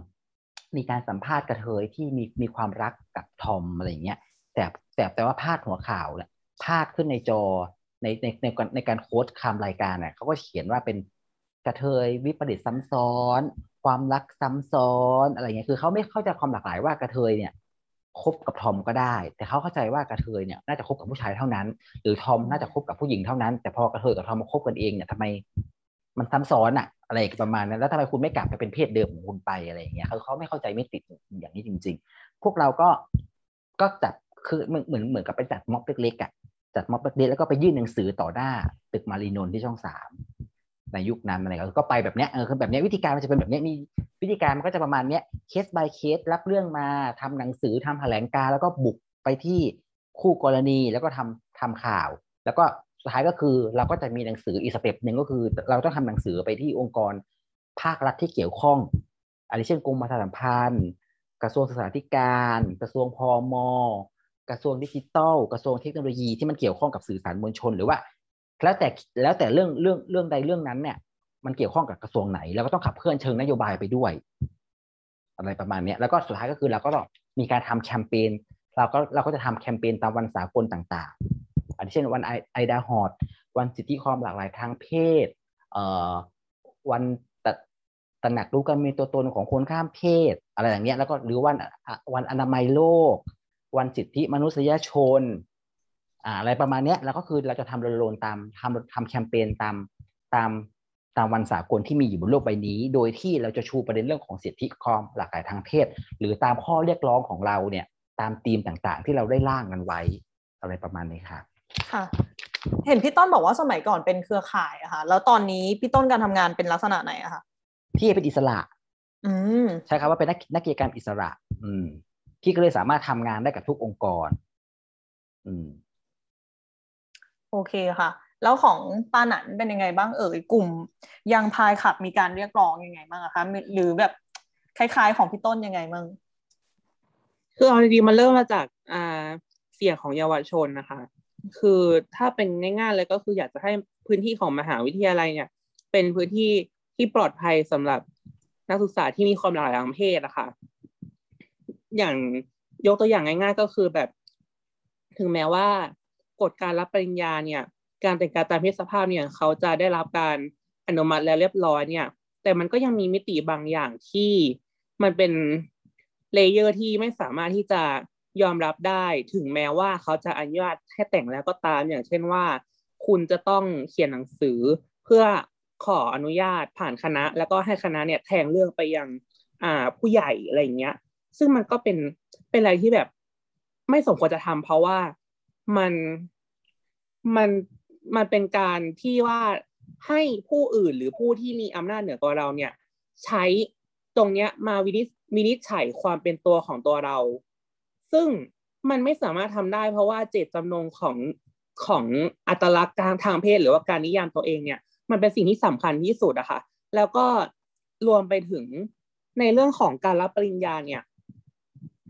มีการสัมภาษณ์กระเทยที่มีมีความรักกับทอมอะไรอย่างเงี้ย แต่แต่แต่ว่าพาดหัวข่าวเนี่ยพาดขึ้นในจอในในในการในการโค้ดคำรายการเนี่ยเขาก็เขียนว่าเป็นกระเทยวิปริตซ้ำซ้อน ความรักซ้ำซ้อนอะไรเงี้ยคือเขาไม่เข้าใจความหลากหลายว่ากระเทยเนี่ยคบกับทอมก็ได้ แต่เขาเข้าใจว่ากระเทยเนี่ยน่าจะคบกับผู้ชายเท่านั้น หรือทอมน่าจะคบกับผู้หญิงเท่านั้น แต่พอกระเทยกับทอมมาคบกันเองเนี่ยทำไมมันซ้ำซ้อนอะอะไรประมาณนั้นแล้วทำไมคุณไม่กลับไปเป็นเพศเดิมของคุณไปอะไรอย่างเงี้ยเขาเขาไม่เข้าใจไม่ติดอย่างนี้จริง ๆ พวกเราก็ก็จัด คือเหมือนเหมือนเหมือนกับไปจัดม็อบเล็กๆอะจัดม็อบเล็กๆแล้วก็ไปยื่นหนังสือต่อหน้า ตึกมาลีนนท์ที่ช่องสามในยุคนั้นอะไรก็ไปแบบเนี้ยเออคือแบบเนี้ยวิธีการมันจะเป็นแบบเนี้ยมีวิธีการมันก็จะประมาณเนี้ยเคส by เคสรับเรื่องมาทำหนังสือทำแถลงการณ์แล้วก็บุกไปที่คู่กรณีแล้วก็ทำทำข่าว แล้วก็สุดท้ายก็คือเราก็จะมีหนังสืออีก step หนึ่งก็คือ เราต้องทำหนังสือไปที่องค์กรภาครัฐที่เกี่ยวข้องอันนี้เช่นกรมประชาสัมพันธ์ กระทรวงศึกษาธิการ กระทรวงพม กระทรวงดิจิทัลกระทรวงเทคโนโลยีที่มันเกี่ยวข้องกับสื่อสารมวลชน หรือว่า แล้วแต่แล้วแต่เรื่องเรื่องเรื่องใดเรื่องนั้นเนี่ย มันเกี่ยวข้องกับกระทรวงไหนเราก็ต้องขับเคลื่อนเชิงนโยบายไปด้วย อะไรประมาณนี้แล้วก็สุดท้ายก็คือเราก็มีการทำแคมเปญเราก็เราก็จะทำแคมเปญตามวันสากลต่างๆอันเช่นวันไอดาฮอดวันสิทธิความหลากหลายทางเพศเอ่อวันตตระหนักรู้กันมีตัวตนของคนข้ามเพศ อะไรอย่างเงี้ยแล้วก็หรือวันวันอนามัยโลก วันสิทธิมนุษยชนอ่าอะไรประมาณเนี้ยแล้วก็คือเราจะทำรณรงค์ตามทำทำแคมเปญตามตามตามวันสากลที่มีอยู่บนโลกใบนี้ โดยที่เราจะชูประเด็นเรื่องของสิทธิความหลากหลายทางเพศ หรือตามข้อเรียกร้องของเราเนี่ยตามธีมต่างๆ ที่เราได้ร่างกันไว้อะไรประมาณนี้ครับค่ะ เห็นพี่ต้นบอกว่าสมัยก่อนเป็นเครือข่ายอะค่ะ แล้วตอนนี้พี่ต้นการทำงานเป็นลักษณะไหนอะคะพี่เป็นอิสระ อืมใช่ครับว่าเป็นนักนักกิจกรรมอิสระ อืม พี่ก็เลยสามารถทำงานได้กับทุกองค์กร อืม โอเคค่ะ แล้วของปาหนันเป็นยังไงบ้างเอ่ยกลุ่มยังพายขับมีการเรียกร้องยังไงบ้างอะคะมีหรือแบบคล้ายๆ ของพี่ต้นยังไงบ้างคือเอาจริงๆมันเริ่มมาจากอ่าเสียงของเยาวชนนะคะ คือถ้าเป็นง่ายๆเลยก็คืออยากจะให้พื้นที่ของมหาวิทยาลัยเนี่ย เป็นพื้นที่ที่ปลอดภัยสำหรับนักศึกษาที่มีความหลากหลายทางเพศนะคะ อย่างยกตัวอย่างง่าย ๆ ก็คือแบบ ถึงแม้ว่ากฎการรับปริญญาเนี่ย การแต่งกายตามเพศสภาพเนี่ย เขาจะได้รับการอนุมัติแล้วเรียบร้อยเนี่ย แต่มันก็ยังมีมิติบางอย่างที่มันเป็น layer ที่ไม่สามารถที่จะยอมรับได้ ถึงแม้ว่าเขาจะอนุญาตให้แต่งแล้วก็ตามอย่างเช่นว่า คุณจะต้องเขียนหนังสือเพื่อขออนุญาตผ่านคณะ แล้วก็ให้คณะเนี่ยแทงเรื่องไปยังอ่าผู้ใหญ่อะไรอย่างเงี้ย ซึ่งมันก็เป็นเป็นอะไรที่แบบ ไม่สมควรจะทำเพราะว่ามันมันมันเป็นการที่ว่าให้ผู้อื่นหรือผู้ที่มีอำนาจเหนือกว่าเราเนี่ย ใช้ตรงเนี้ยมาวินิจวินิจฉัยความเป็นตัวของตัวเรา ซึ่งมันไม่สามารถทำได้ เพราะว่าเจตจำนงของของอัตลักษณ์ทางทางเพศ หรือว่าการนิยามตัวเองเนี่ย มันเป็นสิ่งที่สำคัญที่สุดอะค่ะแล้วก็รวมไปถึงในเรื่องของการรับปริญญาเนี่ย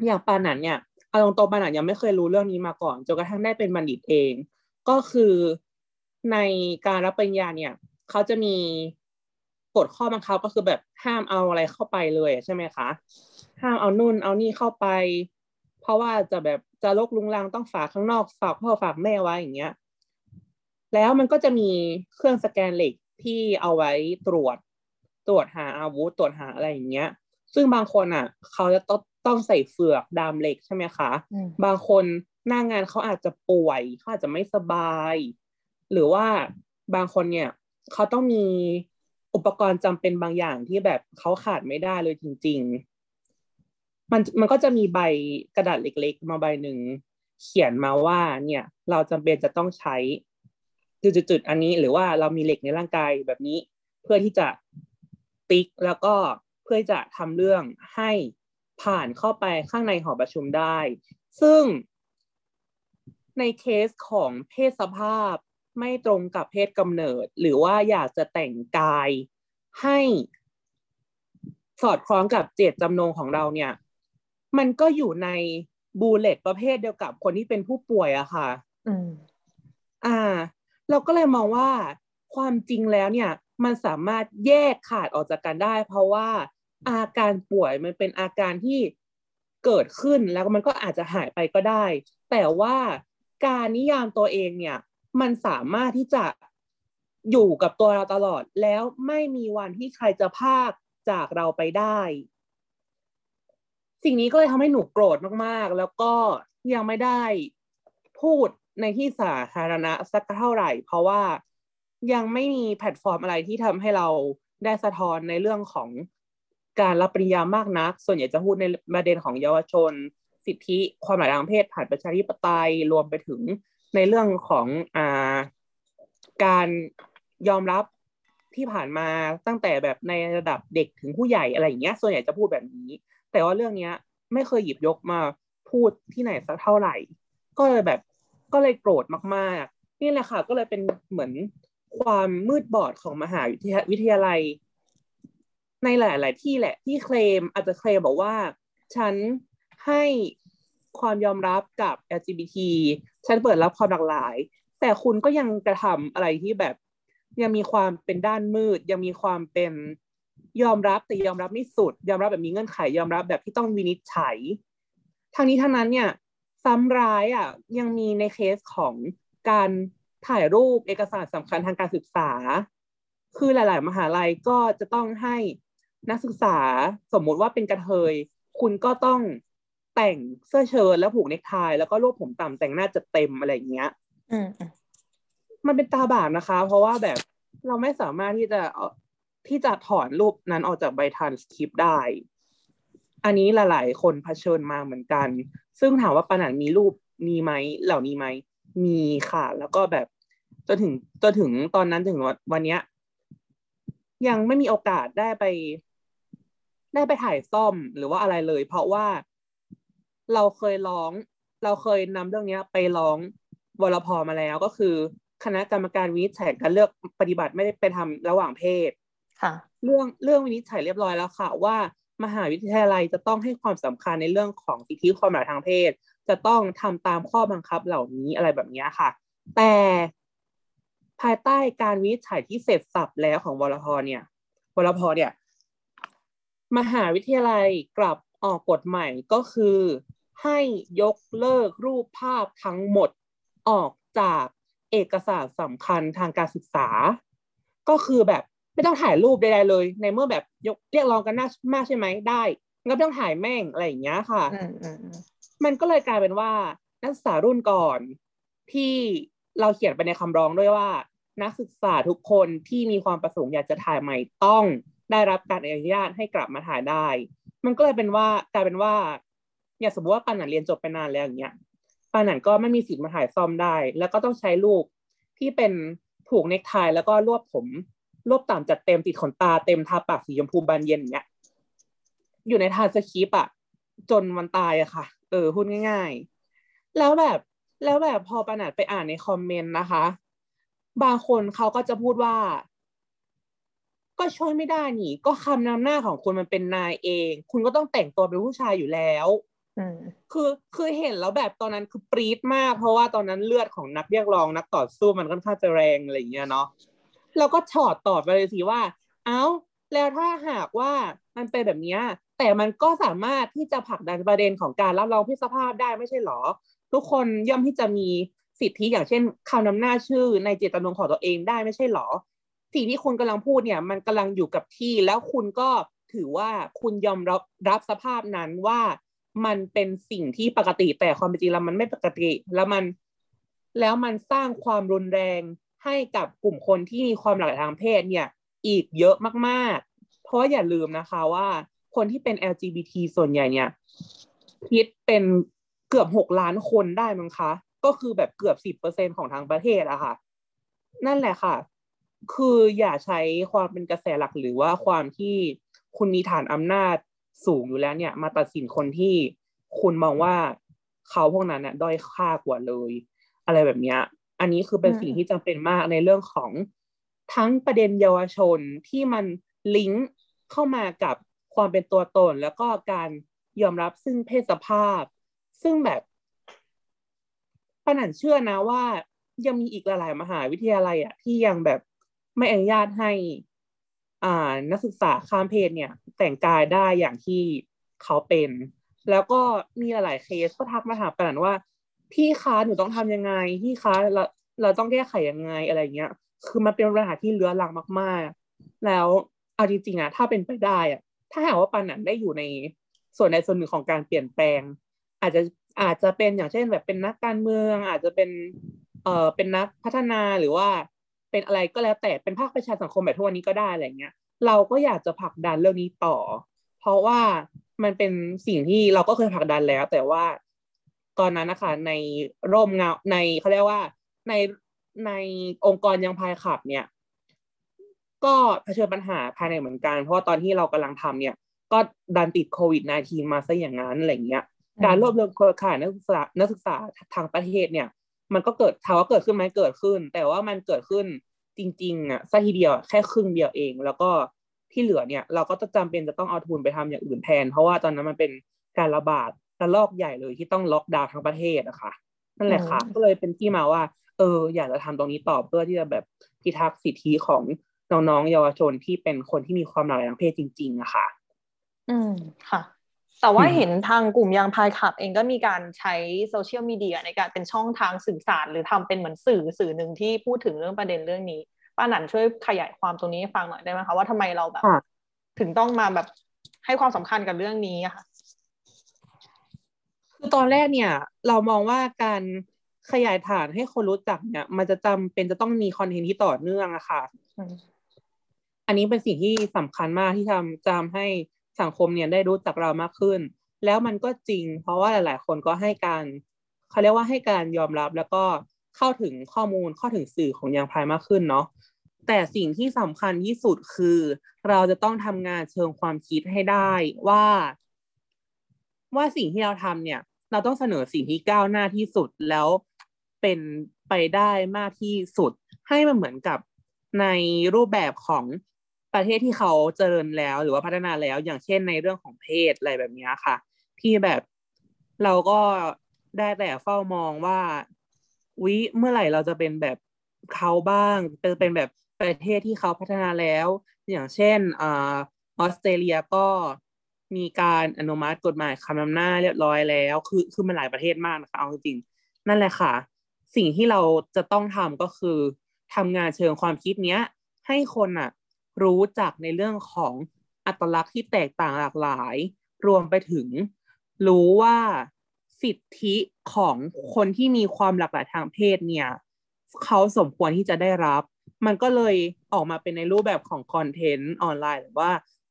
อย่างปานันเนี่ยเอาตรงๆปานันยังไม่เคยรู้เรื่องนี้มาก่อนจนกระทั่งได้เป็นบัณฑิตเอง ก็คือในการรับปริญญาเนี่ยเขาจะมีกฎข้อบังคับก็คือแบบห้ามเอาอะไรเข้าไปเลยใช่ไหมคะ ห้ามเอานุ่นเอานี่เข้าไป เพราะว่าจะแบบจะลกลุงลังต้องฝากข้างนอกฝากพ่อฝากแม่ไว้อย่างเงี้ย แล้วมันก็จะมีเครื่องสแกนเหล็กที่เอาไว้ตรวจ ตรวจหาอาวุธตรวจหาอะไรอย่างเงี้ย ซึ่งบางคนอะ เขาจะต้อง ต้องใส่เฟือกดามเหล็กใช่ไหมคะอืมบางคนหน้างานเขาอาจจะป่วยเขาอาจจะไม่สบาย หรือว่าบางคนเนี่ยเขาต้องมีอุปกรณ์จำเป็นบางอย่างที่แบบเขาขาดไม่ได้เลยจริง ๆ มันมันก็จะมีใบกระดาษเล็กๆ มาใบหนึ่งเขียนมาว่าเนี่ย เราจำเป็นจะต้องใช้จุดๆๆอันนี้ หรือว่าเรามีเหล็กในร่างกายแบบนี้ เพื่อที่จะติ๊กแล้วก็เพื่อที่จะทำเรื่องให้ ผ่านเข้าไปข้างในหอประชุมได้ ซึ่งในเคสของเพศสภาพไม่ตรงกับเพศกำเนิด หรือว่าอยากจะแต่งกายให้สอดคล้องกับเจตจำนงของเราเนี่ย มันก็อยู่ในบูเลตประเภทเดียวกับคนที่เป็นผู้ป่วยอะค่ะ อืม อ่า เราก็เลยมองว่าความจริงแล้วเนี่ย มันสามารถแยกขาดออกจากกันได้ เพราะว่า อาการป่วยมันเป็นอาการที่เกิดขึ้นแล้วมันก็อาจจะหายไปก็ได้ แต่ว่าการนิยามตัวเองเนี่ย มันสามารถที่จะอยู่กับตัวเราตลอด แล้วไม่มีวันที่ใครจะพากจากเราไปได้ สิ่งนี้ก็เลยทำให้หนูโกรธมากๆ แล้วก็ยังไม่ได้พูดในที่สาธารณะสักเท่าไหร่ เพราะว่ายังไม่มีแพลตฟอร์มอะไรที่ทำให้เราได้สะท้อนในเรื่องของ การรับปริญญามากนัก ส่วนใหญ่จะพูดในประเด็นของเยาวชน สิทธิความหลากหลายทางเพศผ่านประชาธิปไตยรวมไปถึงในเรื่องของอ่าการยอมรับที่ผ่านมาตั้งแต่แบบในระดับเด็กถึงผู้ใหญ่อะไรอย่างเงี้ย ส่วนใหญ่จะพูดแบบนี้ แต่ว่าเรื่องเนี้ย ไม่เคยหยิบยกมาพูดที่ไหนสักเท่าไหร่ ก็เลยแบบก็เลยโกรธมากๆ นี่แหละค่ะ ก็เลยเป็นเหมือนความมืดบอดของมหาวิทยาวิทยาลัย ในหลาย ๆ ที่แหละที่เคลมอาจจะเคลมบอกว่า ฉันให้ความยอมรับกับ LGBT ฉันเปิดรับความหลากหลาย แต่คุณก็ยังกระทำอะไรที่แบบ ยังมีความเป็นด้านมืด ยังมีความเป็นยอมรับแต่ยอมรับไม่สุด ยอมรับแบบมีเงื่อนไข ยอมรับแบบที่ต้องวินิจฉัยทางนี้ทั้งนั้นเนี่ยซ้ำร้ายอะยังมีในเคสของการถ่ายรูปเอกสารสำคัญทางการศึกษา คือหลาย ๆ มหาลัยก็จะต้องให้ นักศึกษาสมมุติว่าเป็นกระเทย คุณก็ต้องแต่งเสื้อเชิ้ตแล้วผูกเนคไทแล้วก็รวบผมต่ำแต่งหน้าจะเต็มอะไรอย่างเงี้ยอืมอืมมันเป็นตาบาปนะคะ เพราะว่าแบบเราไม่สามารถที่จะเอาที่จะถอนรูปนั้นออกจากใบทรานสคริปต์ได้ อันนี้หลาย ๆ คนเผชิญมาเหมือนกัน ซึ่งถามว่าปานันมีรูปมีไหมเหล่านี้ไหมมีค่ะ แล้วก็แบบจนถึงจนถึงตอนนั้นถึงวันเนี้ยยังไม่มีโอกาสได้ไป ได้ไปถ่ายซ่อมหรือว่าอะไรเลย เพราะว่าเราเคยร้อง เราเคยนำเรื่องเนี้ย ไปร้องวรพมาแล้วก็คือ คณะกรรมการวินิจฉัยการเลือกปฏิบัติไม่ได้เป็นธรรมระหว่างเพศค่ะ เรื่องเรื่องวินิจฉัยเรียบร้อยแล้วค่ะ ว่ามหาวิทยาลัยจะต้องให้ความสำคัญในเรื่องของสิทธิความหลากหลายทางเพศ จะต้องทำตามข้อบังคับเหล่านี้อะไรแบบนี้ค่ะ แต่ภายใต้การวินิจฉัยที่เสร็จสับแล้วของวรพเนี่ย วรพเนี่ย มหาวิทยาลัยกลับออกกฎใหม่ก็คือ ให้ยกเลิกรูปภาพทั้งหมดออกจากเอกสารสำคัญทางการศึกษา ก็คือแบบไม่ต้องถ่ายรูปใดๆเลย ในเมื่อแบบยกเรียกร้องกันน่ามากใช่ไหมได้งั้นก็ไม่ต้องถ่ายแม่งอะไรอย่างเงี้ยค่ะอืมอืมอืมมันก็เลยกลายเป็นว่า นักศึกษารุ่นก่อน ที่เราเขียนไปในคำร้องด้วยว่า นักศึกษาทุกคนที่มีความประสงค์อยากจะถ่ายใหม่ต้อง ได้รับการอนุญาตให้กลับมาถ่ายได้ มันก็เลยเป็นว่ากลายเป็นว่า อย่างสมมติว่าปานันเรียนจบไปนานแล้วอย่างเงี้ยปานันก็ไม่มีสิทธิ์มาถ่ายซ่อมได้ แล้วก็ต้องใช้รูปที่เป็นผูกเนคไทแล้วก็รวบผมรวบต่ำจัดเต็มติดขนตาเต็มทาปากสีชมพูบานเย็นอย่างเงี้ยอยู่ในทานสคริปอะจนวันตายอะค่ะ เออพูดง่าย ๆ แล้วแบบแล้วแบบพอปานัดไปอ่านในคอมเมนต์นะคะ บางคนเขาก็จะพูดว่า ก็ช่วยไม่ได้นี่ ก็คำนำหน้าของคุณมันเป็นนายเอง คุณก็ต้องแต่งตัวเป็นผู้ชายอยู่แล้วอืมคือคือเห็นแล้วแบบตอนนั้นคือปรี๊ดมาก เพราะว่าตอนนั้นเลือดของนักเรียกร้องนักต่อสู้มันค่อนข้างจะแรงอะไรอย่างเงี้ยเนาะแล้วก็ถอดตอบไปเลยสิว่า เอ้า แล้วถ้าหากว่ามันเป็นแบบเนี้ยแต่มันก็สามารถที่จะผลักดันประเด็นของการรับรองเพศสภาพได้ไม่ใช่หรอ ทุกคนย่อมที่จะมีสิทธิอย่างเช่นคำนำหน้าชื่อในเจตจำนงของตัวเองได้ไม่ใช่หรอ สิ่งที่คุณกำลังพูดเนี่ย มันกำลังอยู่กับที่ แล้วคุณก็ถือว่าคุณยอมรับรับสภาพนั้นว่ามันเป็นสิ่งที่ปกติแต่ความเป็นจริงแล้วมันไม่ปกติ แล้วมันแล้วมันสร้างความรุนแรงให้กับกลุ่มคนที่มีความหลากหลายทางเพศเนี่ย อีกเยอะมากๆ เพราะอย่าลืมนะคะว่าคนที่เป็น LGBT ส่วนใหญ่เนี่ยคิดเป็นเกือบหกล้านคนได้มั้งคะ ก็คือแบบเกือบสิบเปอร์เซ็นของทางประเทศอะค่ะ นั่นแหละค่ะ คืออย่าใช้ความเป็นกระแสหลักหรือว่าความที่คุณมีฐานอำนาจสูงอยู่แล้วเนี่ย มาตัดสินคนที่คุณมองว่าเขาพวกนั้นเนี่ยด้อยค่ากว่าเลย อะไรแบบเนี้ย อันนี้คือเป็นอืมสิ่งที่จำเป็นมากในเรื่องของทั้งประเด็นเยาวชนที่มันลิงก์เข้ามากับความเป็นตัวตน แล้วก็การยอมรับซึ่งเพศสภาพ ซึ่งแบบปานันเชื่อนะว่ายังมีอีกหลาย ๆ มหาวิทยาลัยอะที่ยังแบบ ไม่อนุญาตให้อ่านักศึกษาข้ามเพศเนี่ย แต่งกายได้อย่างที่เขาเป็น แล้วก็มีหลายๆเคสก็ทักมาถามปนันว่า พี่คะหนูต้องทำยังไงพี่คะเราเราต้องแก้ไขยังไงอะไรเงี้ย คือมันเป็นปัญหาที่เรื้อรังมาก ๆ แล้วเอาจริงๆอะถ้าเป็นไปได้อะถ้าหากว่าปันนันได้อยู่ในส่วนใดส่วนหนึ่งของการเปลี่ยนแปลง อาจจะอาจจะเป็นอย่างเช่นแบบเป็นนักการเมือง อาจจะเป็นเอ่อเป็นนักพัฒนาหรือว่า เป็นอะไรก็แล้วแต่เป็นภาคประชาสังคมแบบทุกวันนี้ก็ได้อะไรเงี้ย เราก็อยากจะผลักดันเรื่องนี้ต่อ เพราะว่ามันเป็นสิ่งที่เราก็เคยผลักดันแล้ว แต่ว่าตอนนั้นนะคะในร่มเงาในเขาเรียกว่าในในองค์กรยังพายขับเนี่ย ก็เผชิญปัญหาภายในเหมือนกัน เพราะว่าตอนที่เรากำลังทำเนี่ย ก็ดันติดโควิด -19 มาซะอย่างนั้นอะไรเงี้ยการรวบรวมเครือข่ายนักศึกษานักศึกษาทางประเทศเนี่ย มันก็เกิดถามว่าเกิดขึ้นไหมเกิดขึ้น แต่ว่ามันเกิดขึ้นจริงๆอะซะทีเดียวแค่ครึ่งเดียวเอง แล้วก็ที่เหลือเนี่ย เราก็จะจำเป็นจะต้องเอาทุนไปทำอย่างอื่นแทน เพราะว่าตอนนั้นมันเป็นการระบาดระลอกใหญ่เลยที่ต้องล็อกดาวน์ทั้งประเทศอะค่ะนั่นแหละค่ะ ก็เลยเป็นที่มาว่า เออ อยากจะทำตรงนี้ต่อเพื่อที่จะแบบพิทักษ์สิทธิของน้องๆเยาวชนที่เป็นคนที่มีความหลากหลายทางเพศจริง ๆอะค่ะ อืมค่ะ แต่ว่าอืมเห็นทางกลุ่มยางพายขับเองก็มีการใช้โซเชียลมีเดียในการเป็นช่องทางสื่อสาร หรือทำเป็นเหมือนสื่อสื่อหนึ่งที่พูดถึงเรื่องประเด็นเรื่องนี้ ป้าหนันช่วยขยายความตรงนี้ให้ฟังหน่อยได้ไหมคะว่าทำไมเราแบบค่ะถึงต้องมาแบบให้ความสำคัญกับเรื่องนี้อะค่ะคือตอนแรกเนี่ย เรามองว่าการขยายฐานให้คนรู้จักเนี่ย มันจะจำเป็นจะต้องมีคอนเทนต์ที่ต่อเนื่องอะค่ะอืมอันนี้เป็นสิ่งที่สำคัญมากที่ทำจะทำให้ สังคมเนี่ยได้รู้จักเรามากขึ้น แล้วมันก็จริง เพราะว่าหลาย ๆ คนก็ให้การเขาเรียกว่าให้การยอมรับแล้วก็เข้าถึงข้อมูลเข้าถึงสื่อของยางพายมากขึ้นเนาะแต่สิ่งที่สำคัญที่สุดคือ เราจะต้องทำงานเชิงความคิดให้ได้ว่า ว่าสิ่งที่เราทำเนี่ย เราต้องเสนอสิ่งที่ก้าวหน้าที่สุดแล้วเป็นไปได้มากที่สุด ให้มันเหมือนกับในรูปแบบของ ประเทศที่เขาเจริญแล้วหรือว่าพัฒนาแล้ว อย่างเช่นในเรื่องของเพศอะไรแบบนี้ค่ะ ที่แบบเราก็ได้แต่เฝ้ามองว่าวิเมื่อไหร่เราจะเป็นแบบเขาบ้างเป็นเป็นแบบประเทศที่เขาพัฒนาแล้ว อย่างเช่นออสเตรเลียก็มีการอนุมัติกฎหมายคำนำหน้าเรียบร้อยแล้ว คือคือมันหลายประเทศมากนะคะเอาจริงๆนั่นแหละค่ะ สิ่งที่เราจะต้องทำก็คือทำงานเชิงความคิดเนี้ย ให้คนอะ รู้จักในเรื่องของอัตลักษณ์ที่แตกต่างหลากหลาย รวมไปถึง รู้ว่าสิทธิของคนที่มีความหลากหลายทางเพศเนี่ยเขาสมควรที่จะได้รับ มันก็เลยออกมาเป็นในรูปแบบของคอนเทนต์ออนไลน์หรือว่า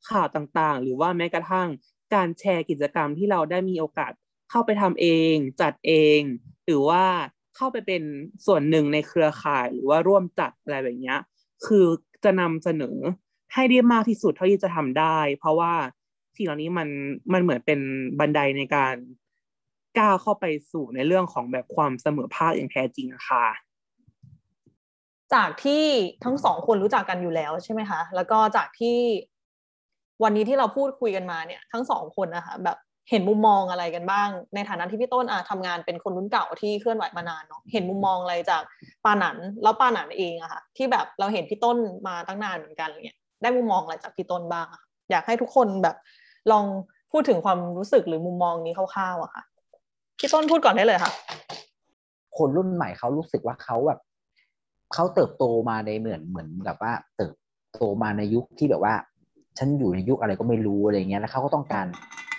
ข่าวต่างๆ หรือว่าแม้กระทั่งการแชร์กิจกรรมที่เราได้มีโอกาสเข้าไปทำเอง จัดเอง หรือว่าเข้าไปเป็นส่วนหนึ่งในเครือข่ายหรือว่าร่วมจัดอะไรแบบนี้คือ จะนำเสนอให้ได้มากที่สุดเท่าที่จะทำได้ เพราะว่าสิ่งเหล่านี้มันมันเหมือนเป็นบันไดในการก้าวเข้าไปสู่ในเรื่องของแบบความเสมอภาคอย่างแท้จริงค่ะจากที่ทั้งสองคนรู้จักกันอยู่แล้วใช่ไหมคะ แล้วก็จากที่วันนี้ที่เราพูดคุยกันมาเนี่ย ทั้งสองคนนะคะแบบ เห็นมุมมองอะไรกันบ้าง ในฐานะที่พี่ต้นอะทำงานเป็นคนรุ่นเก่าที่เคลื่อนไหวมานานเนาะเห็นมุมมองอะไรจากปาหนันแล้วปาหนันเองอะค่ะ ที่แบบเราเห็นพี่ต้นมาตั้งนานเหมือนกันอะไรเงี้ยได้มุมมองอะไรจากพี่ต้นบ้างอะอยากให้ทุกคนแบบลองพูดถึงความรู้สึกหรือมุมมองนี้คร่าวๆอะค่ะพี่ต้นพูดก่อนได้เลยค่ะ คนรุ่นใหม่เขารู้สึกว่าเขาแบบเขาเติบโตมาในเหมือนเหมือนแบบว่า เติบโตมาในยุคที่แบบว่า ฉันอยู่ในยุคอะไรก็ไม่รู้อะไรเงี้ยแล้วเขาก็ต้องการ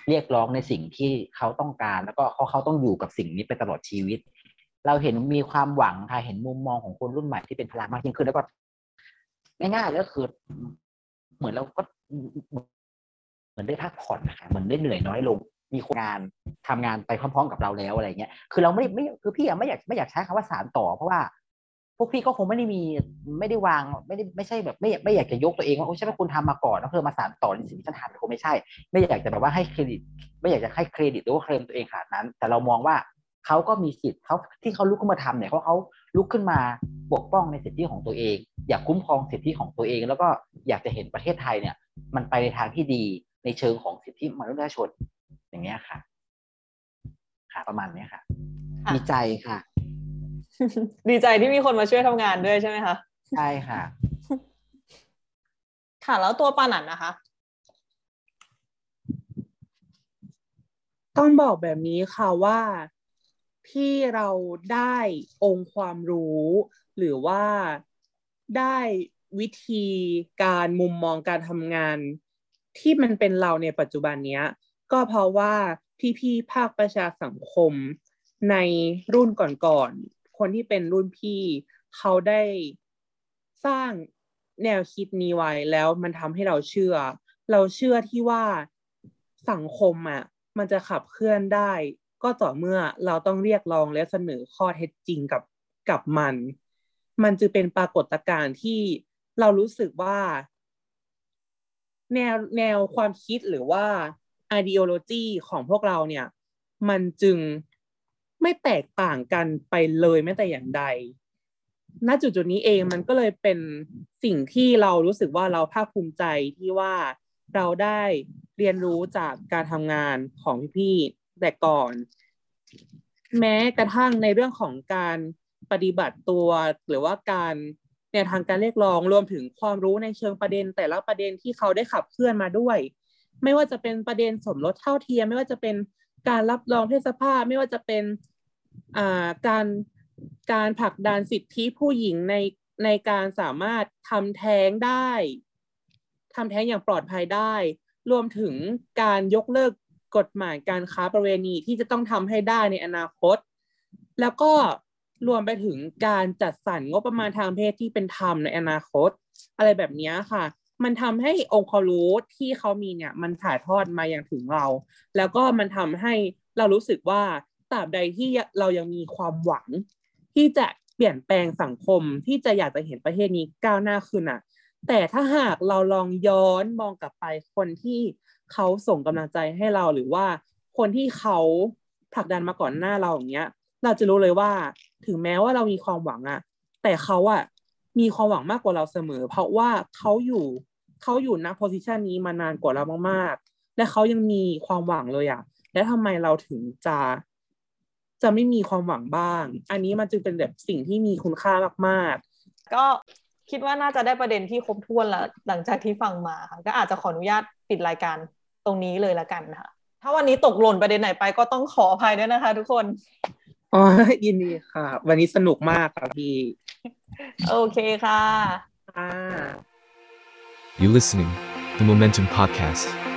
เรียกร้องในสิ่งที่เขาต้องการ แล้วก็เขาเขาต้องอยู่กับสิ่งนี้ไปตลอดชีวิต เราเห็นมีความหวังค่ะเห็นมุมมองของคนรุ่นใหม่ที่เป็นพลังมากยิ่งขึ้นแล้วก็ง่ายๆแล้วคือ เหมือนเราก็เหมือนได้พักผ่อนนะคะเหมือนได้เหนื่อยน้อยลงมีคนงานทำงานไปพร้อมๆกับเราแล้วอะไรเงี้ย คือเราไม่ไม่คือพี่อะไม่อยากไม่อยากใช้คำว่าสารต่อ เพราะว่า พวกพี่ก็คงไม่ได้มีไม่ได้วางไม่ได้ไม่ใช่แบบไม่ไม่อยากจะยกตัวเองว่าโอ้ใช่ไหมคุณทำมาก่อนแล้วเพื่อมาสานต่อในสิ่งที่ฉันทำคงไม่ใช่ ไม่อยากจะแบบว่าให้เครดิต ไม่อยากจะให้เครดิตหรือว่าเคลมตัวเองขนาดนั้น แต่เรามองว่าเขาก็มีสิทธิ์เขาที่เขาลุกขึ้นมาทำเนี่ยเพราะเขาลุกขึ้นมาปกป้องในสิทธิของตัวเอง อยากคุ้มครองสิทธิของตัวเอง แล้วก็อยากจะเห็นประเทศไทยเนี่ย มันไปในทางที่ดีในเชิงของสิทธิมนุษยชนอย่างเงี้ยค่ะ ค่ะประมาณเนี้ยค่ะดีใจค่ะ ดีใจที่มีคนมาช่วยทำงานด้วยใช่ไหมคะ ใช่ค่ะ ค่ะ แล้วตัวปานันนะคะ ต้องบอกแบบนี้ค่ะว่าที่เราได้องค์ความรู้ หรือว่าได้วิธีการมุมมองการทำงาน ที่มันเป็นเราในปัจจุบันเนี้ย ก็เพราะว่าพี่ๆภาคประชาสังคมในรุ่นก่อนๆ คนที่เป็นรุ่นพี่เขาได้สร้างแนวคิดนี้ไว้แล้วมันทำให้เราเชื่อ เราเชื่อที่ว่าสังคมอะมันจะขับเคลื่อนได้ ก็ต่อเมื่อเราต้องเรียกร้องและเสนอข้อเท็จจริงกับกับมัน มันจะเป็นปรากฏการณ์ที่เรารู้สึกว่า แนวแนวความคิดหรือว่า ideology ของพวกเราเนี่ย มันจึง ไม่แตกต่างกันไปเลยแม้แต่อย่างใด ณ จุดจุดนี้เองมันก็เลยเป็นสิ่งที่เรารู้สึกว่าเราภาคภูมิใจที่ว่าเราได้เรียนรู้จากการทำงานของพี่ๆแต่ก่อน แม้กระทั่งในเรื่องของการปฏิบัติตัวหรือว่าการแนวทางการเรียกร้องรวมถึงความรู้ในเชิงประเด็น แต่ละประเด็นที่เขาได้ขับเคลื่อนมาด้วย ไม่ว่าจะเป็นประเด็นสมรสเท่าเทียม ไม่ว่าจะเป็นการรับรองเพศสภาพ ไม่ว่าจะเป็น การการผลักดันสิทธิผู้หญิงในในการสามารถทำแท้งได้ทำแท้งอย่างปลอดภัยได้ รวมถึงการยกเลิกกฎหมายการค้าประเวณีที่จะต้องทำให้ได้ในอนาคต แล้วก็รวมไปถึงการจัดสรรงบประมาณทางเพศที่เป็นธรรมในอนาคต อะไรแบบนี้ค่ะ มันทำให้องค์ความรู้ที่เขามีเนี่ย มันถ่ายทอดมาอย่างถึงเรา แล้วก็มันทำให้เรารู้สึกว่า ตราบใดที่เรายังมีความหวัง ที่จะเปลี่ยนแปลงสังคมที่จะอยากจะเห็นประเทศนี้ก้าวหน้าขึ้นอะ แต่ถ้าหากเราลองย้อนมองกลับไปคนที่เขาส่งกำลังใจให้เราหรือว่าคนที่เขาผลักดันมาก่อนหน้าเราอย่างเงี้ย เราจะรู้เลยว่าถึงแม้ว่าเรามีความหวังอะแต่เขาอะมีความหวังมากกว่าเราเสมอ เพราะว่าเขาอยู่เขาอยู่นักโพสิชันนี้มานานกว่าเรามากๆ และเขายังมีความหวังเลยอะและทำไมเราถึงจะ จะไม่มีความหวังบ้าง อันนี้มันจึงเป็นแบบสิ่งที่มีคุณค่ามากๆ ก็คิดว่าน่าจะได้ประเด็นที่ครบถ้วนแล้วหลังจากที่ฟังมาค่ะก็อาจจะขออนุญาตปิดรายการตรงนี้เลยละกันค่ะ ถ้าวันนี้ตกหล่นประเด็นไหนไปก็ต้องขออภัยด้วยนะคะ ทุกคนอ๋อยินดีค่ะ วันนี้สนุกมากค่ะพี่ โอเคค่ะค่ะ You listening, the Momentum Podcast.